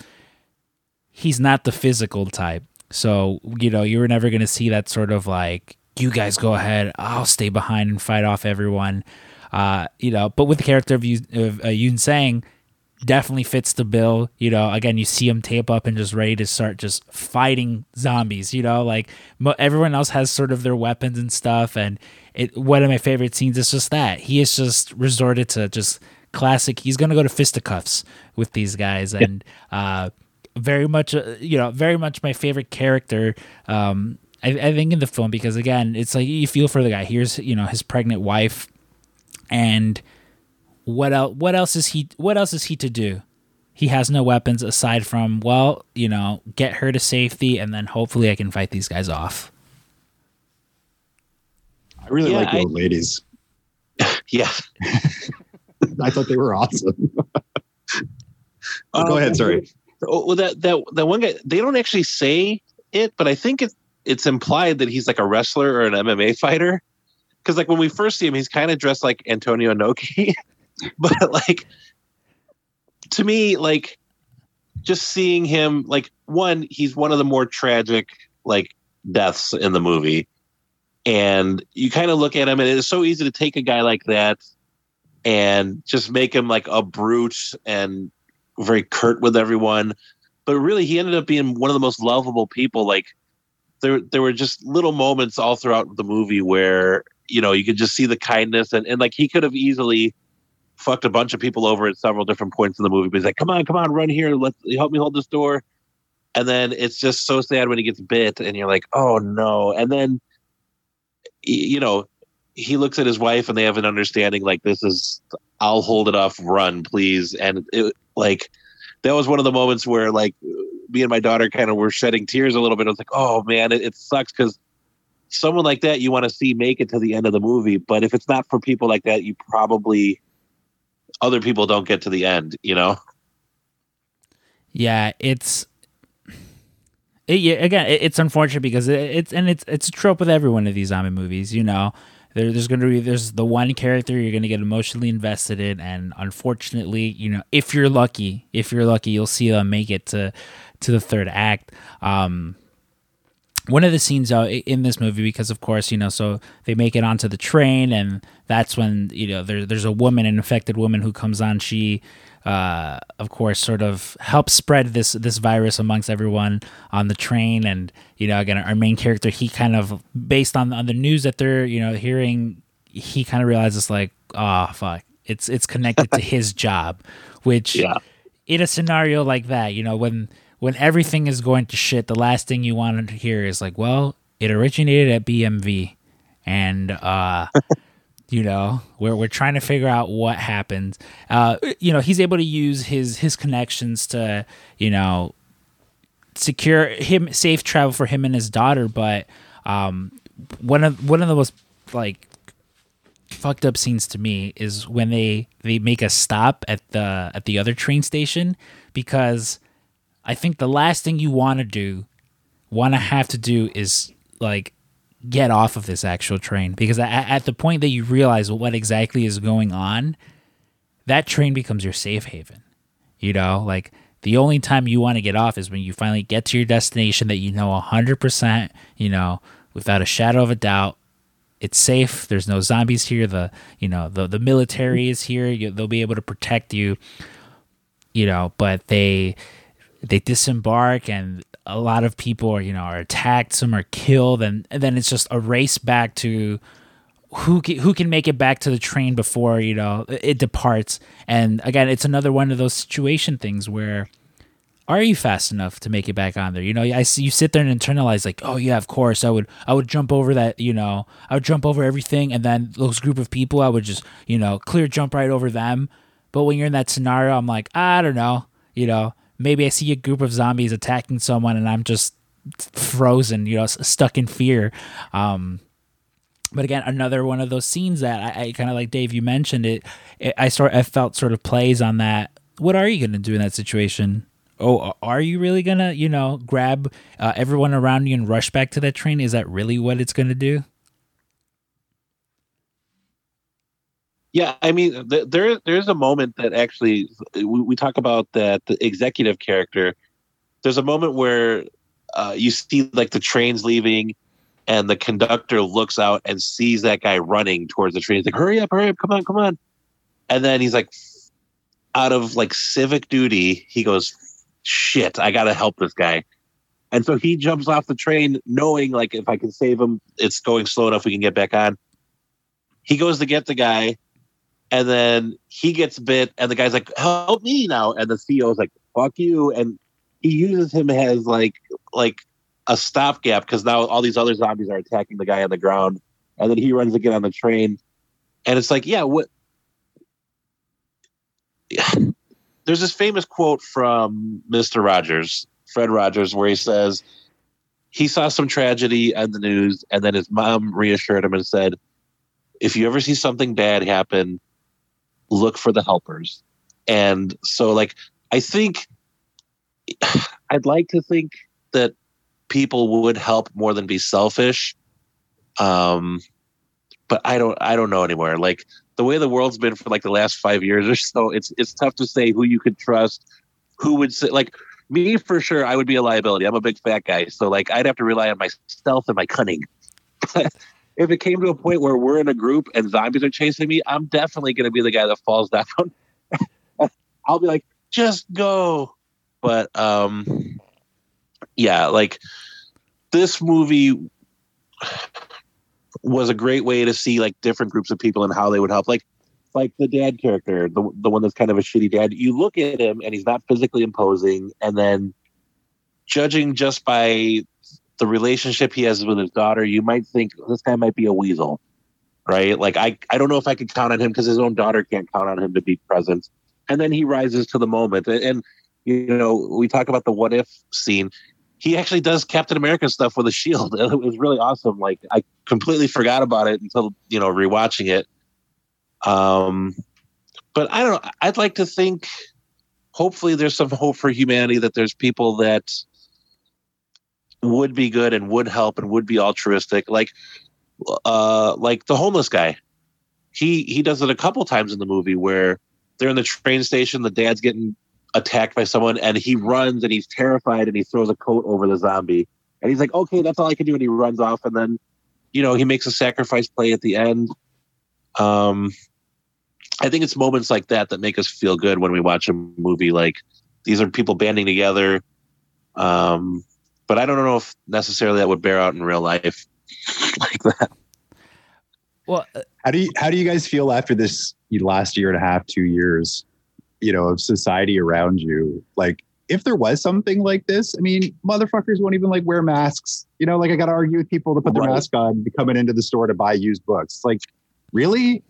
He's not the physical type. So you know you were never going to see that sort of like you guys go ahead i'll stay behind and fight off everyone. Uh, you know, but with the character of, Yoon, of uh, Yoon Sang, definitely fits the bill. You know, again, you see him tape up and just ready to start just fighting zombies. You know, like mo- everyone else has sort of their weapons and stuff. And it, one of my favorite scenes is just that he has just resorted to just classic. He's gonna go to fisticuffs with these guys, and uh, very much, uh, you know, very much my favorite character. Um, I, I think in the film because again, it's like you feel for the guy. Here's you know his pregnant wife and what else what else is he what else is he to do? He has no weapons aside from well you know get her to safety and then hopefully i can fight these guys off. I really yeah, like the I, old ladies. Yeah. I thought they were awesome. Oh, go um, ahead sorry. oh, well that that that one guy they don't actually say it but i think it's it's implied that he's like a wrestler or an mma fighter. Because like when we first see him, he's kind of dressed like Antonio Inoki, but like to me, like just seeing him, like one, he's one of the more tragic like deaths in the movie, and you kind of look at him, and it's so easy to take a guy like that and just make him like a brute and very curt with everyone. But really, he ended up being one of the most lovable people. Like there, there were just little moments all throughout the movie where you know, you could just see the kindness and, and like he could have easily fucked a bunch of people over at several different points in the movie. But he's like, come on, come on, run here. Let's help me hold this door. And then it's just so sad when he gets bit and you're like, oh no. And then, you know, he looks at his wife and they have an understanding like this is, I'll hold it off, run, please. And it like, that was one of the moments where like me and my daughter kind of were shedding tears a little bit. I was like, oh man, it, it sucks because someone like that you want to see make it to the end of the movie. But if it's not for people like that, you probably other people don't get to the end. You know? Yeah, it's. It, yeah, again, it, it's unfortunate because it, it's and it's it's a trope with every one of these zombie movies. You know, there, there's going to be there's the one character you're going to get emotionally invested in, and unfortunately, you know, if you're lucky, if you're lucky, you'll see them make it to to the third act. Um, one of the scenes uh, in this movie because of course you know so they make it onto the train and that's when you know there, there's a woman an infected woman who comes on she uh, of course sort of helps spread this this virus amongst everyone on the train and you know again our main character he kind of based on on the news that they're you know hearing he kind of realizes like oh fuck it's it's connected to his job which yeah. in a scenario like that you know when when everything is going to shit, the last thing you want to hear is like, well, it originated at BMV. And, uh, you know, we're, we're trying to figure out what happened. Uh, you know, he's able to use his, his connections to, you know, secure him safe travel for him and his daughter. But, um, one of, one of the most like fucked up scenes to me is when they, they make a stop at the, at the other train station because I think the last thing you want to do, want to have to do is like get off of this actual train because at, at, the point that you realize what exactly is going on, that train becomes your safe haven. You know, like the only time you want to get off is when you finally get to your destination that you know 100%, you know, without a shadow of a doubt. It's safe. There's no zombies here. The you know the the military is here. You, they'll be able to protect you. You know, but they they disembark and a lot of people are you know are attacked some are killed and, and then it's just a race back to who can, who can make it back to the train before you know it departs and again it's another one of those situation things where are you fast enough to make it back on there? You know, I see you sit there and internalize like, oh yeah, of course I would I would jump over that, you know, I would jump over everything and then those group of people I would just, you know, clear jump right over them. But when you're in that scenario, I'm like, I don't know, you know, maybe I see a group of zombies attacking someone and I'm just frozen, you know, stuck in fear. Um, but again, another one of those scenes that I, I kind of like Dave, you mentioned it, it. I sort, I felt sort of plays on that. What are you going to do in that situation? oh, are you really gonna, you know, grab uh, everyone around you and rush back to that train? Is that really what it's gonna do? Yeah, I mean, th- there there's a moment that actually we, we, talk about that the executive character. There's a moment where uh, you see like the trains leaving, and the conductor looks out and sees that guy running towards the train. He's like, "Hurry up, hurry up, come on, come on!" And then he's like, out of like civic duty, he goes, shit, I got to help this guy. And so he jumps off the train knowing like if I can save him, it's going slow enough we can get back on. He goes to get the guy and then he gets bit and the guy's like, help me now. And the CEO's like, fuck you. And he uses him as like, like a stopgap because now all these other zombies are attacking the guy on the ground. And then he runs again on the train. And it's like, yeah, what? there's this famous quote from Mr. Rogers, Fred Rogers, where he says he saw some tragedy on the news, and then his mom reassured him and said, "If you ever see something bad happen, look for the helpers." And so, like, I think I'd like to think that people would help more than be selfish. Um, but I don't, I don't know anymore. Like, the way the world's been for like the last five years or so, it's it's tough to say who you could trust, who would say like me for sure. I would be a liability. I'm a big fat guy, so like I'd have to rely on my stealth and my cunning. if it came to a point where we're in a group and zombies are chasing me, I'm definitely going to be the guy that falls down. I'll be like, just go. But um, yeah, like this movie was a great way to see like different groups of people and how they would help. Like like the dad character, the the one that's kind of a shitty dad. You look at him and he's not physically imposing, and then judging just by the relationship he has with his daughter, you might think this guy might be a weasel, right? Like I I don't know if I could count on him because his own daughter can't count on him to be present. And then he rises to the moment, and, and you know we talk about the what if scene he actually does Captain America stuff with a shield. It was really awesome. Like I completely forgot about it until you know rewatching it. Um, but I don't know. I'd like to think, hopefully, there's some hope for humanity that there's people that would be good and would help and would be altruistic, like uh, like the homeless guy. He he does it a couple times in the movie where they're in the train station. The dad's getting attacked by someone and he runs and he's terrified and he throws a coat over the zombie. And he's like, okay, that's all I can do. And he runs off and then, you know, he makes a sacrifice play at the end. Um, I think it's moments like that that make us feel good when we watch a movie. Like these are people banding together. Um, but I don't know if necessarily that would bear out in real life like that. Well, uh, how do you how do you guys feel after this last year and a half, two years? you know of society around you like if there was something like this i mean motherfuckers won't even like wear masks you know like i gotta argue with people to put their mask on coming into the store to buy used books like really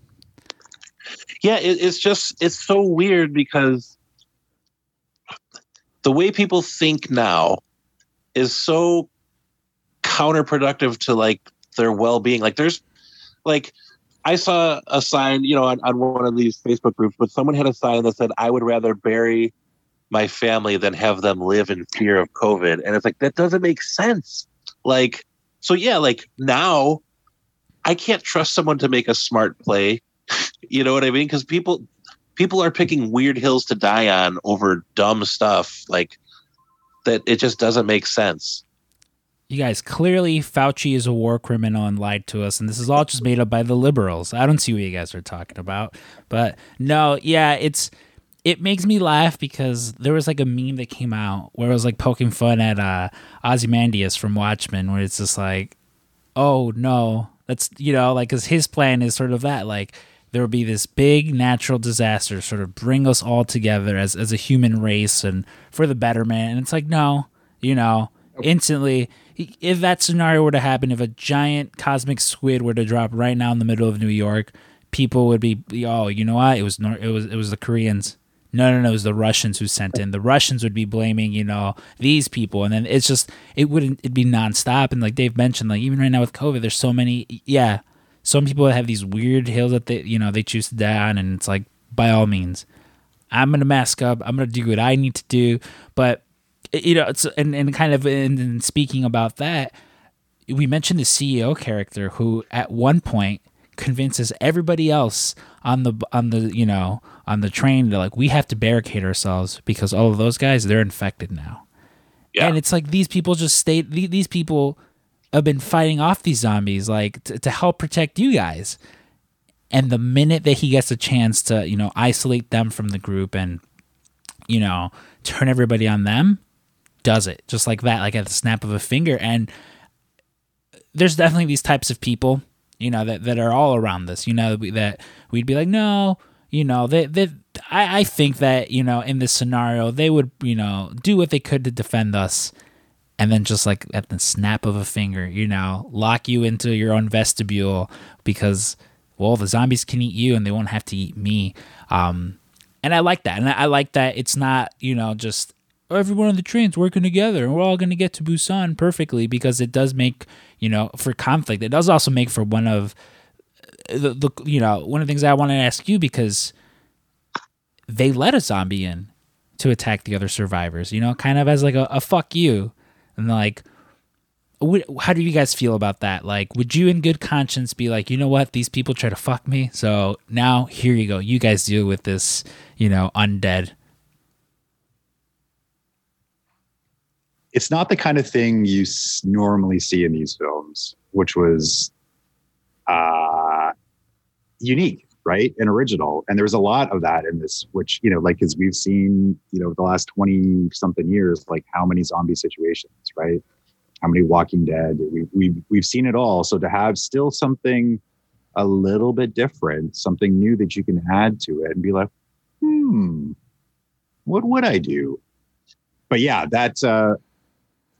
yeah it, it's just it's so weird because the way people think now is so counterproductive to like their well-being like there's like I saw a sign, you know, on, on one of these Facebook groups, but someone had a sign that said, I would rather bury my family than have them live in fear of COVID. And it's like, that doesn't make sense. Like, so yeah, like now I can't trust someone to make a smart play. you know what I mean? Because people people are picking weird hills to die on over dumb stuff. Like that it just doesn't make sense you guys clearly Fauci is a war criminal and lied to us, and this is all just made up by the liberals. I don't see what you guys are talking about, but no, yeah, it's it makes me laugh because there was like a meme that came out where it was like poking fun at uh Ozymandias from Watchmen, where it's just like, oh no, that's you know like because his plan is sort of that like there would be this big natural disaster sort of bring us all together as as a human race and for the betterment. And it's like, no, you know, instantly if that scenario were to happen, if a giant cosmic squid were to drop right now in the middle of New York, people would be, oh, you know what? It was it was it was the Koreans. No, no, no, it was the Russians who sent in. The Russians would be blaming, you know, these people, and then it's just it wouldn't it'd be nonstop. And like Dave mentioned, like even right now with COVID, there's so many. Yeah, some people have these weird hills that they you know they choose to die on, and it's like by all means, I'm gonna mask up. I'm gonna do what I need to do, but you know, it's and, and kind of in, in speaking about that, we mentioned the CEO character who at one point convinces everybody else on the on the you know on the train to like we have to barricade ourselves because all of those guys they're infected now yeah. and it's like these people just stay these people have been fighting off these zombies like to, to help protect you guys and the minute that he gets a chance to you know isolate them from the group and you know turn everybody on them does it just like that, like at the snap of a finger. And there's definitely these types of people, you know, that, that are all around this, you know, that we'd be like, no, you know, they, they, I, I think that, you know, in this scenario, they would, you know, do what they could to defend us. And then just like at the snap of a finger, you know, lock you into your own vestibule because, well, the zombies can eat you and they won't have to eat me. Um, and I like that. And I like that it's not, you know, just everyone on the train's working together and we're all going to get to Busan perfectly because it does make, you know, for conflict. It does also make for one of the, the you know, one of the things I want to ask you because they let a zombie in to attack the other survivors, you know, kind of as like a, a fuck you. And like, how do you guys feel about that? Like, would you in good conscience be like, you know what, these people try to fuck me, so now here you go, you guys deal with this, you know, undead. It's not the kind of thing you normally see in these films, which was uh, unique, right, and original. And there's a lot of that in this, which you know, like as we've seen, you know, the last twenty something years, like how many zombie situations, right? How many Walking Dead? We we've, we've seen it all. So to have still something a little bit different, something new that you can add to it, and be like, hmm, what would I do? But yeah, that's uh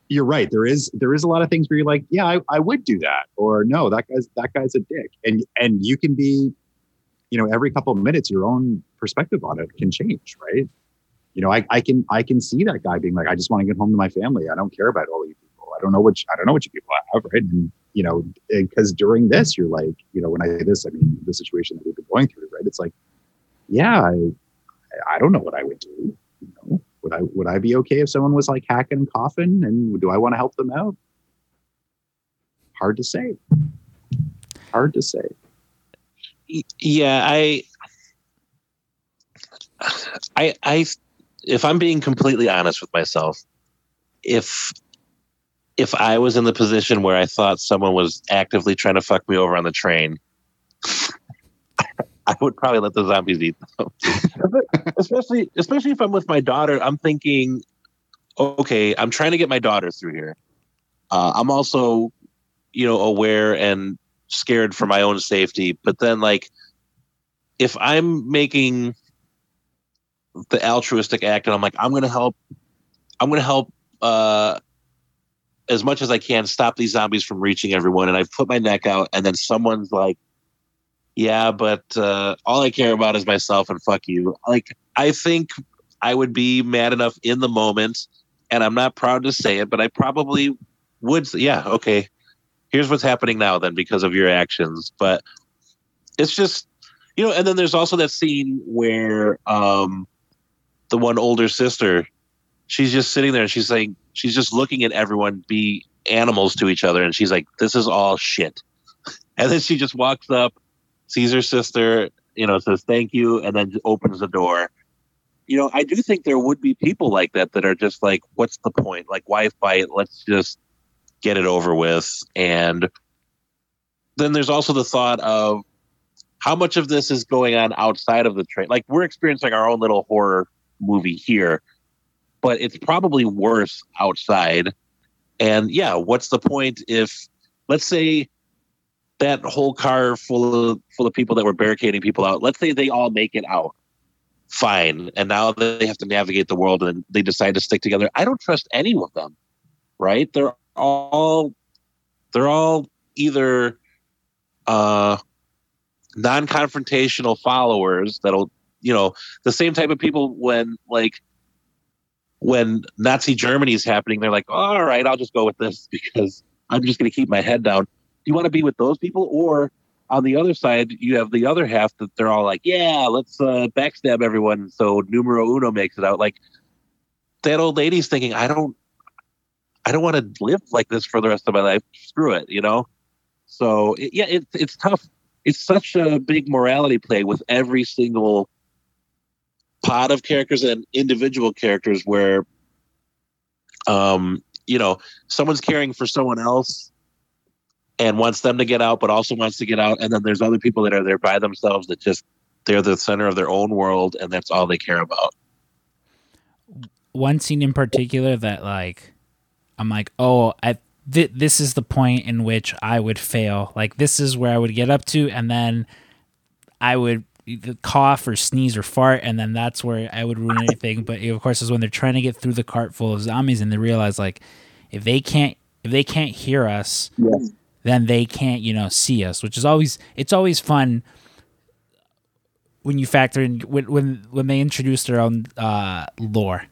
you're right. There is there is a lot of things where you're like, yeah, I, I would do that, or no, that guy's that guy's a dick, and and you can be, you know, every couple of minutes, your own perspective on it can change, right? You know, I, I can I can see that guy being like, I just want to get home to my family. I don't care about all you people. I don't know which I don't know what you people have, right? And you know, because during this, you're like, you know, when I say this, I mean the situation that we've been going through, right? It's like, yeah, I I don't know what I would do, you know would I would I be okay if someone was like hacking and coughing? And do I want to help them out? Hard to say. Hard to say. Yeah, I, I, I, if I'm being completely honest with myself, if if I was in the position where I thought someone was actively trying to fuck me over on the train, I would probably let the zombies eat them. especially, especially if I'm with my daughter. I'm thinking, okay, I'm trying to get my daughter through here. Uh, I'm also, you know, aware and scared for my own safety. But then, like, if I'm making the altruistic act and I'm like, I'm going to help, I'm going to help uh, as much as I can stop these zombies from reaching everyone. And I've put my neck out, and then someone's like, yeah, but uh, all I care about is myself and fuck you. Like, I think I would be mad enough in the moment, and I'm not proud to say it, but I probably would. Yeah, okay, here's what's happening now then because of your actions. But it's just, you know, and then there's also that scene where um, the one older sister, she's just sitting there and she's saying, she's just looking at everyone be animals to each other, and she's like, this is all shit. And then she just walks up sees her sister, you know, says thank you, and then opens the door. You know, I do think there would be people like that that are just like, what's the point? Like, why fight? Let's just get it over with. And then there's also the thought of how much of this is going on outside of the train. Like, we're experiencing our own little horror movie here, but it's probably worse outside. And yeah, what's the point if, let's say, that whole car full of full of people that were barricading people out. Let's say they all make it out, fine, and now they have to navigate the world and they decide to stick together. I don't trust any of them, right? They're all they're all either uh, non-confrontational followers that'll you know the same type of people when like when Nazi Germany is happening, they're like, all right, I'll just go with this because I'm just going to keep my head down. Do you want to be with those people? Or on the other side, you have the other half that they're all like, yeah, let's uh, backstab everyone. So numero uno makes it out. Like that old lady's thinking, I don't, I don't want to live like this for the rest of my life. Screw it, you know? So it, yeah, it's it's tough. It's such a big morality play with every single pod of characters and individual characters where um you know someone's caring for someone else and wants them to get out but also wants to get out and then there's other people that are there by themselves that just they're the center of their own world and that's all they care about one scene in particular that like i'm like oh I, th- this is the point in which i would fail like this is where i would get up to and then i would cough or sneeze or fart, and then that's where I would ruin anything. But of course, is when they're trying to get through the cart full of zombies, and they realize like if they can't if they can't hear us, yes. then they can't you know see us, which is always it's always fun when you factor in when when, when they introduce their own uh, lore.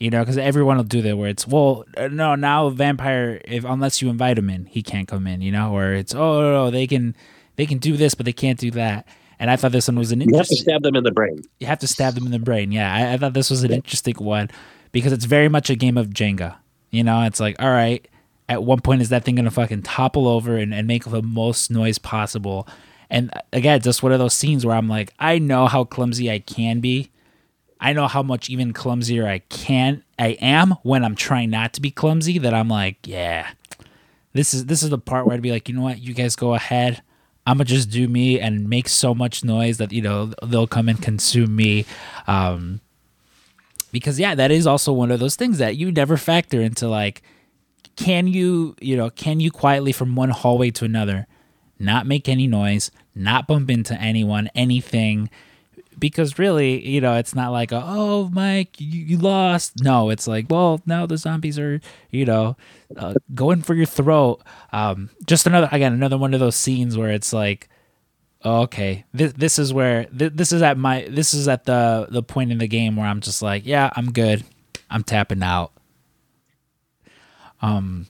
You know, because everyone will do that. Where it's well, uh, no, now vampire. If unless you invite him in, he can't come in. You know, or it's oh no, no, they can they can do this, but they can't do that and I thought this one was an interesting. You have to stab them in the brain. You have to stab them in the brain. Yeah, I, I thought this was an interesting one because it's very much a game of Jenga. You know, it's like, all right, at one point is that thing gonna fucking topple over and, and make the most noise possible? And uh, again, just one of those scenes where I'm like, I know how clumsy I can be. I know how much even clumsier I can I am when I'm trying not to be clumsy. That I'm like, yeah, this is this is the part where I'd be like, you know what, you guys go ahead. I'm gonna just do me and make so much noise that you know they'll come and consume me. Um, because yeah, that is also one of those things that you never factor into. Like, can you you know can you quietly from one hallway to another, not make any noise, not bump into anyone, anything? Because really, you know, it's not like, oh, Mike, you, you lost. No, it's like, well, now the zombies are, you know, uh, going for your throat. Um, just another, again, another one of those scenes where it's like, okay, this, this is where, th- this is at my, this is at the, the point in the game where I'm just like, yeah, I'm good. I'm tapping out. Um,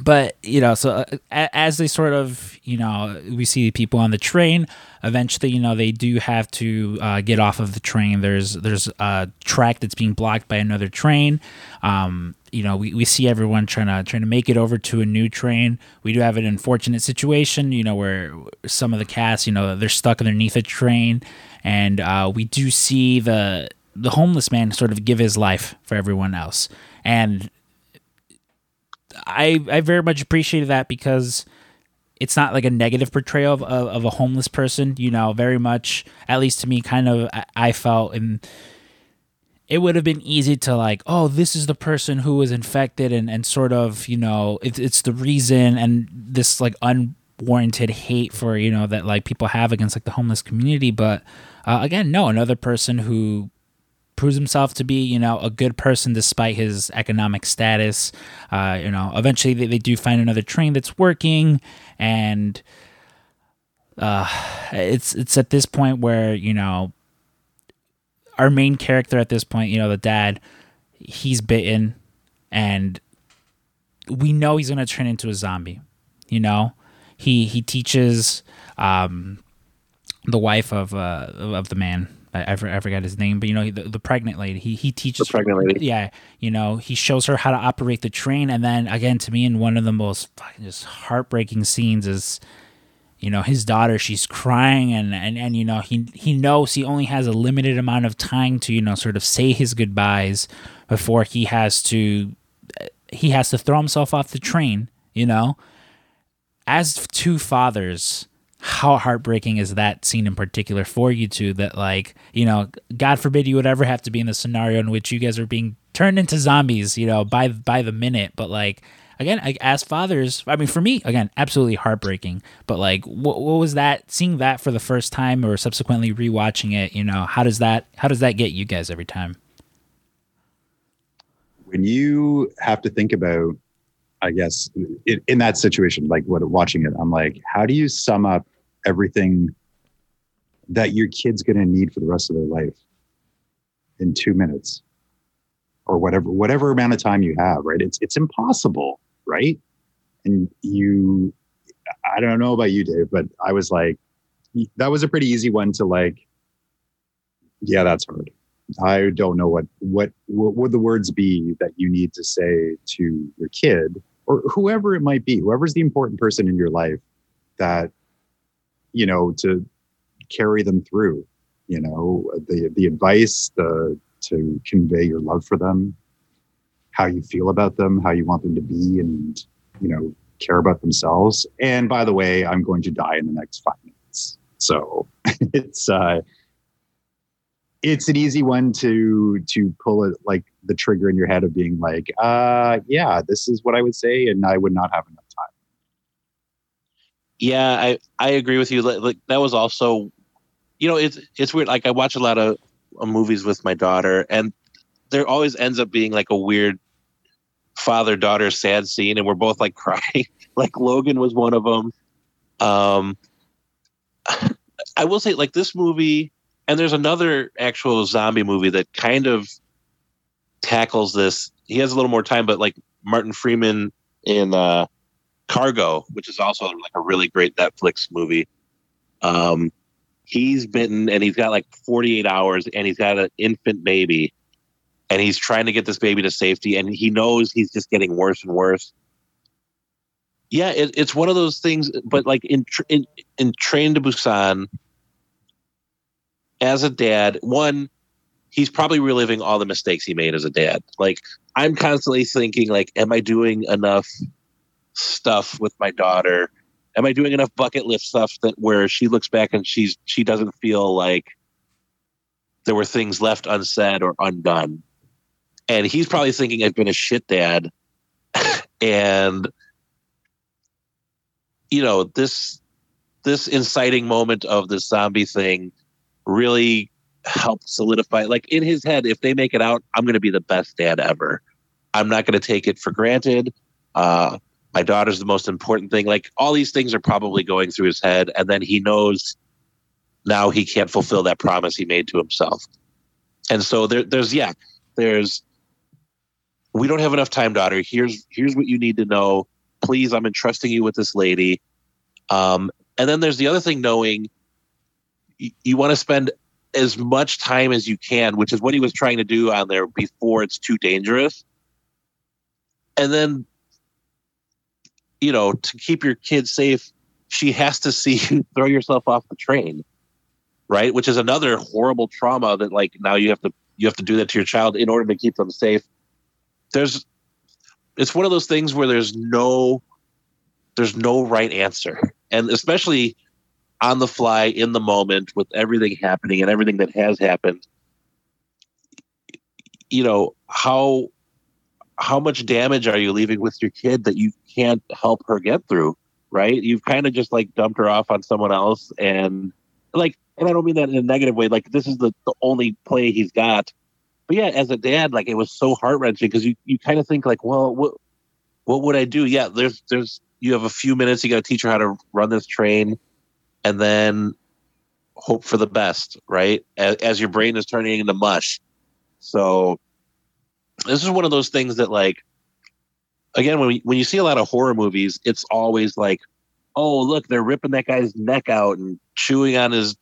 but you know so uh, as they sort of you know we see people on the train eventually you know they do have to uh, get off of the train. There's there's a track that's being blocked by another train. Um, you know we, we see everyone trying to trying to make it over to a new train. We do have an unfortunate situation you know where some of the cast you know they're stuck underneath a train. And uh, we do see the the homeless man sort of give his life for everyone else. And I I very much appreciated that because it's not like a negative portrayal of, of, of, a homeless person. You know, very much at least to me, kind of I, I felt and it would have been easy to like, oh, this is the person who was infected and and sort of you know it, it's the reason and this like unwarranted hate for you know that like people have against like the homeless community, but. Uh, again, no, another person who proves himself to be, you know, a good person despite his economic status. Uh, you know, eventually they, they do find another train that's working, and uh, it's it's at this point where you know our main character at this point, you know, the dad, he's bitten, and we know he's gonna turn into a zombie. You know, he he teaches um, the wife of uh, of the man I, I, forgot his name, but you know the, the pregnant lady. He he teaches the pregnant lady. Yeah, you know he shows her how to operate the train, and then again to me, in one of the most fucking just heartbreaking scenes is, you know, his daughter. She's crying, and and and you know he he knows he only has a limited amount of time to you know sort of say his goodbyes before he has to uh, he has to throw himself off the train. You know, as two fathers how heartbreaking is that scene in particular for you two that like you know god forbid you would ever have to be in the scenario in which you guys are being turned into zombies you know by by the minute but like again, like, as fathers, I mean, for me, again, absolutely heartbreaking. But like, what, what was that? Seeing that for the first time, or subsequently rewatching it, you know, how does that how does that get you guys every time? When you have to think about, I guess, in, in that situation, like what watching it, I'm like, how do you sum up everything that your kid's going to need for the rest of their life in two minutes? or whatever whatever amount of time you have right? It's it's impossible right? And you i don't know about you dave but i was like that was a pretty easy one to like yeah that's hard. I don't know what what what would the words be that you need to say to your kid or whoever it might be whoever's the important person in your life that you know to carry them through you know the the advice the to convey your love for them, how you feel about them, how you want them to be, and you know, care about themselves. And by the way, I'm going to die in the next five minutes. So it's uh, it's an easy one to to pull it like the trigger in your head of being like, uh, yeah, this is what I would say, and I would not have enough time. Yeah, I I agree with you. Like, that was also, you know, it's it's weird. Like I watch a lot of uh, movies with my daughter, and there always ends up being like a weird father daughter sad scene, and we're both like crying. like Logan was one of them. Um, I will say, like this movie, and there's another actual zombie movie that kind of tackles this. He has a little more time, but like Martin Freeman in uh, Cargo, which is also like a really great Netflix movie. Um, he's bitten and he's got like 48 hours and he's got an infant baby and he's trying to get this baby to safety and he knows he's just getting worse and worse yeah it, it's one of those things but like in, in in train to busan as a dad one he's probably reliving all the mistakes he made as a dad like i'm constantly thinking like am i doing enough stuff with my daughter am I doing enough bucket list stuff that where she looks back and she's she doesn't feel like there were things left unsaid or undone. And he's probably thinking I've been a shit dad. and you know, this this inciting moment of the zombie thing really helped solidify like in his head if they make it out i'm going to be the best dad ever i'm not going to take it for granted uh, my daughter's the most important thing. Like all these things are probably going through his head, and then he knows now he can't fulfill that promise he made to himself. And so there, there's yeah, there's we don't have enough time, daughter. Here's here's what you need to know. Please, I'm entrusting you with this lady. Um, and then there's the other thing, knowing you, want to spend as much time as you can, which is what he was trying to do on there before it's too dangerous. And then you know, to keep your kids safe, she has to see you throw yourself off the train, right? Which is another horrible trauma that like now you have to you have to do that to your child in order to keep them safe. There's it's one of those things where there's no there's no right answer. And especially on the fly in the moment with everything happening and everything that has happened you know how how much damage are you leaving with your kid that you can't help her get through right? You've kind of just like dumped her off on someone else and like and i don't mean that in a negative way like this is the, the only play he's got. But yeah as a dad like it was so heart-wrenching because you, you kind of think like well what what would i do? Yeah there's there's you have a few minutes you got to teach her how to run this train and then hope for the best right? As, as your brain is turning into mush. So this is one of those things that like again when we, when you see a lot of horror movies it's always like oh look they're ripping that guy's neck out and chewing on his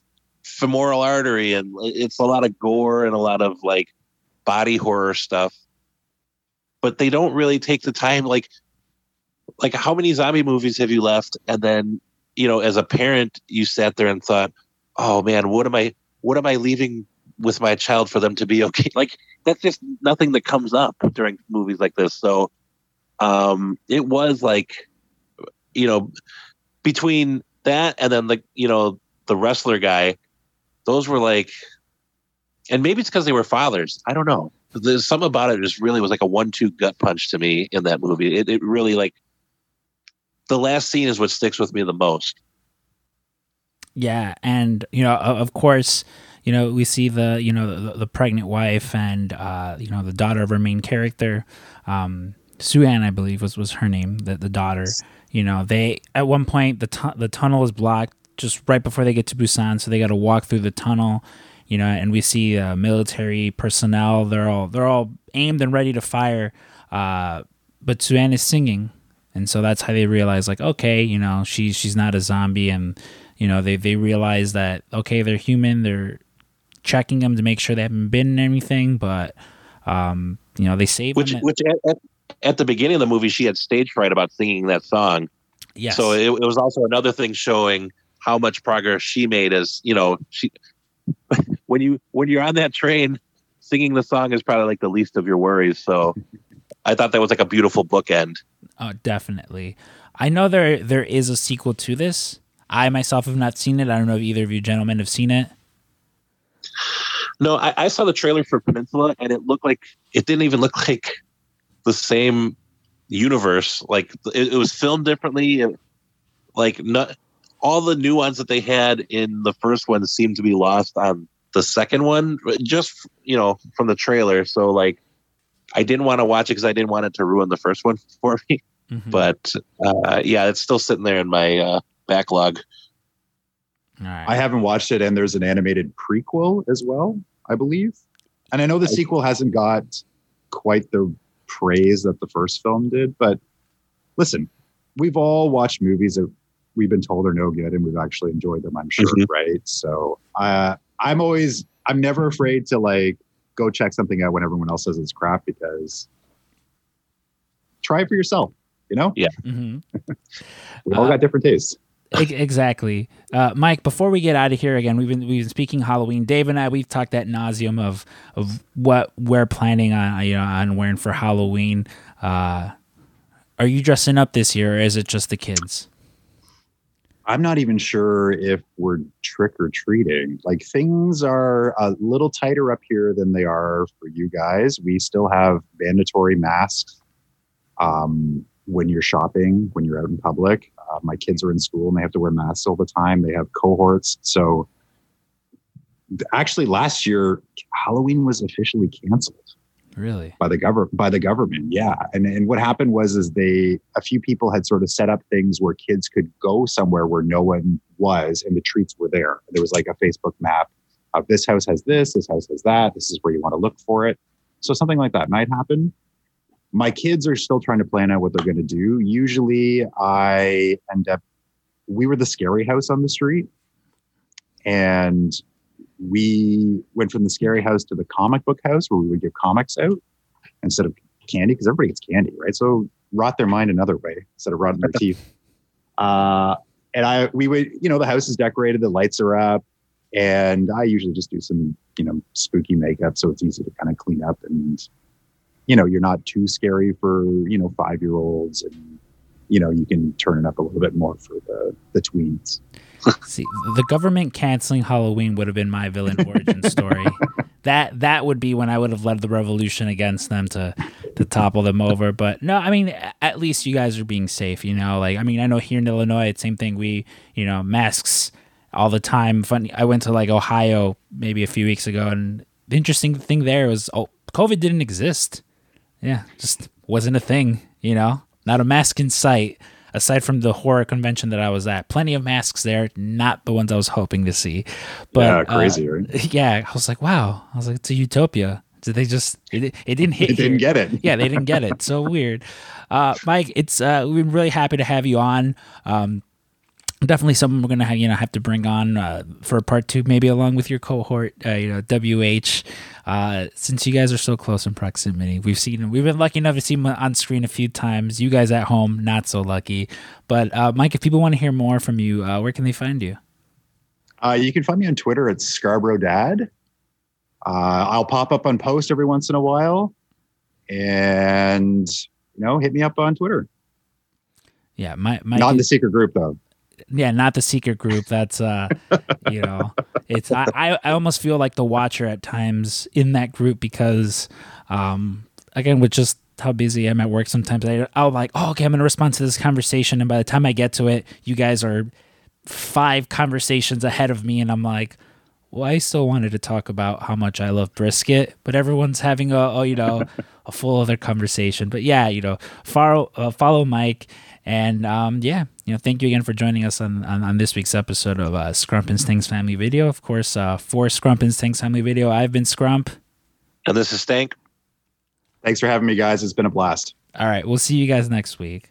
femoral artery and it's a lot of gore and a lot of like body horror stuff. But they don't really take the time like like how many zombie movies have you left and then you know as a parent you sat there and thought oh man what am i what am i leaving with my child for them to be okay like that's just nothing that comes up during movies like this. So um, it was like, you know, between that and then the you know the wrestler guy, those were like, and maybe it's because they were fathers. I don't know. there's something about it just really was like a one-two gut punch to me in that movie. It, it really like the last scene is what sticks with me the most. Yeah, and you know, of course, you know, we see the you know the, the pregnant wife and uh, you know the daughter of our main character, um, Sue Ann, I believe was was her name, the the daughter. You know, they at one point the tu- the tunnel is blocked just right before they get to Busan, so they got to walk through the tunnel. You know, and we see uh, military personnel. They're all they're all aimed and ready to fire. Uh, but Sue Ann is singing, and so that's how they realize, like, okay, you know, she's she's not a zombie, and you know, they they realize that okay, they're human. They're checking them to make sure they haven't been anything, but um, you know, they save which them. which at, at, at, the beginning of the movie she had stage fright about singing that song. yeah So it, it was also another thing showing how much progress she made as you know she when you when you're on that train singing the song is probably like the least of your worries so i thought that was like a beautiful bookend. Oh definitely. I know there there is a sequel to this. I myself have not seen it. I don't know if either of you gentlemen have seen it. No i, I saw the trailer for peninsula and it looked like it didn't even look like the same universe. Like it, it was filmed differently. Like not all the nuance that they had in the first one seemed to be lost on the second one, just you know from the trailer. So like, I didn't want to watch it because I didn't want it to ruin the first one for me. Mm-hmm. But uh, yeah, it's still sitting there in my uh, backlog. Right. I haven't watched it, and there's an animated prequel as well, I believe. And I know the sequel hasn't got quite the praise that the first film did, but listen, we've all watched movies that we've been told are no good and we've actually enjoyed them, I'm sure, mm-hmm. right? So uh, I'm always, I'm never afraid to like go check something out when everyone else says it's crap because try it for yourself, you know? Yeah. Mm-hmm. we all uh, got different tastes. exactly, uh, Mike. Before we get out of here again, we've been we've been speaking Halloween. Dave and I we've talked at nauseum of of what we're planning on you know on wearing for Halloween. Uh, are you dressing up this year, or is it just the kids? I'm not even sure if we're trick or treating. Like things are a little tighter up here than they are for you guys. We still have mandatory masks um, when you're shopping, when you're out in public. Uh, my kids are in school and they have to wear masks all the time. They have cohorts. So actually, last year, Halloween was officially canceled. Really? By the government by the government, yeah. And and what happened was is they a few people had sort of set up things where kids could go somewhere where no one was and the treats were there. There was like a Facebook map of this house has this, this house has that, this is where you want to look for it. So something like that might happen. My kids are still trying to plan out what they're going to do. Usually I end up we were the scary house on the street and we went from the scary house to the comic book house where we would give comics out instead of candy because everybody gets candy, right? So rot their mind another way instead of rotting their teeth. Uh, and I, we would, you know, the house is decorated, the lights are up, and I usually just do some, you know, spooky makeup so it's easy to kind of clean up and, you know, you're not too scary for, you know, five year olds and, you know, you can turn it up a little bit more for the the tweens. See, the government canceling Halloween would have been my villain origin story. that that would be when I would have led the revolution against them to to topple them over. But no, I mean, at least you guys are being safe. You know, like I mean, I know here in Illinois, it's same thing. We, you know, masks all the time. Funny, I went to like Ohio maybe a few weeks ago, and the interesting thing there was, oh, COVID didn't exist. Yeah, just wasn't a thing. You know, not a mask in sight aside from the horror convention that I was at, plenty of masks there, not the ones I was hoping to see. But yeah, crazy, uh, right? Yeah, I was like, wow. I was like, it's a utopia. Did they just? It, it didn't hit. They didn't get it. yeah, they didn't get it. So weird. Uh, Mike, it's uh, we've been really happy to have you on. Um, definitely something we're gonna have, you know have to bring on uh, for part two, maybe along with your cohort, uh, you know, WH. Uh, since you guys are so close in proximity, we've seen we've been lucky enough to see him on screen a few times. You guys at home, not so lucky. But uh, Mike, if people want to hear more from you, uh, where can they find you? Uh, you can find me on Twitter at Scarborough Dad. I'll pop up on post every once in a while, and you know, hit me up on Twitter. Yeah, my, my not in the secret group though yeah, not the secret group. That's uh, you know, it's I, I, almost feel like the watcher at times in that group because Um, again, with just how busy I'm at work, sometimes I, I'll like, oh, okay, I'm gonna respond to this conversation, and by the time I get to it, you guys are five conversations ahead of me, and I'm like. Well, I still wanted to talk about how much I love brisket, but everyone's having a, a you know a full other conversation. But yeah, you know, follow uh, follow Mike, and um, yeah, you know, thank you again for joining us on on, on this week's episode of uh, Scrump and Stinks Family Video. Of course, uh, for Scrump and Stinks Family Video, I've been Scrump. And this is Stank. Thanks for having me, guys. It's been a blast. All right, we'll see you guys next week.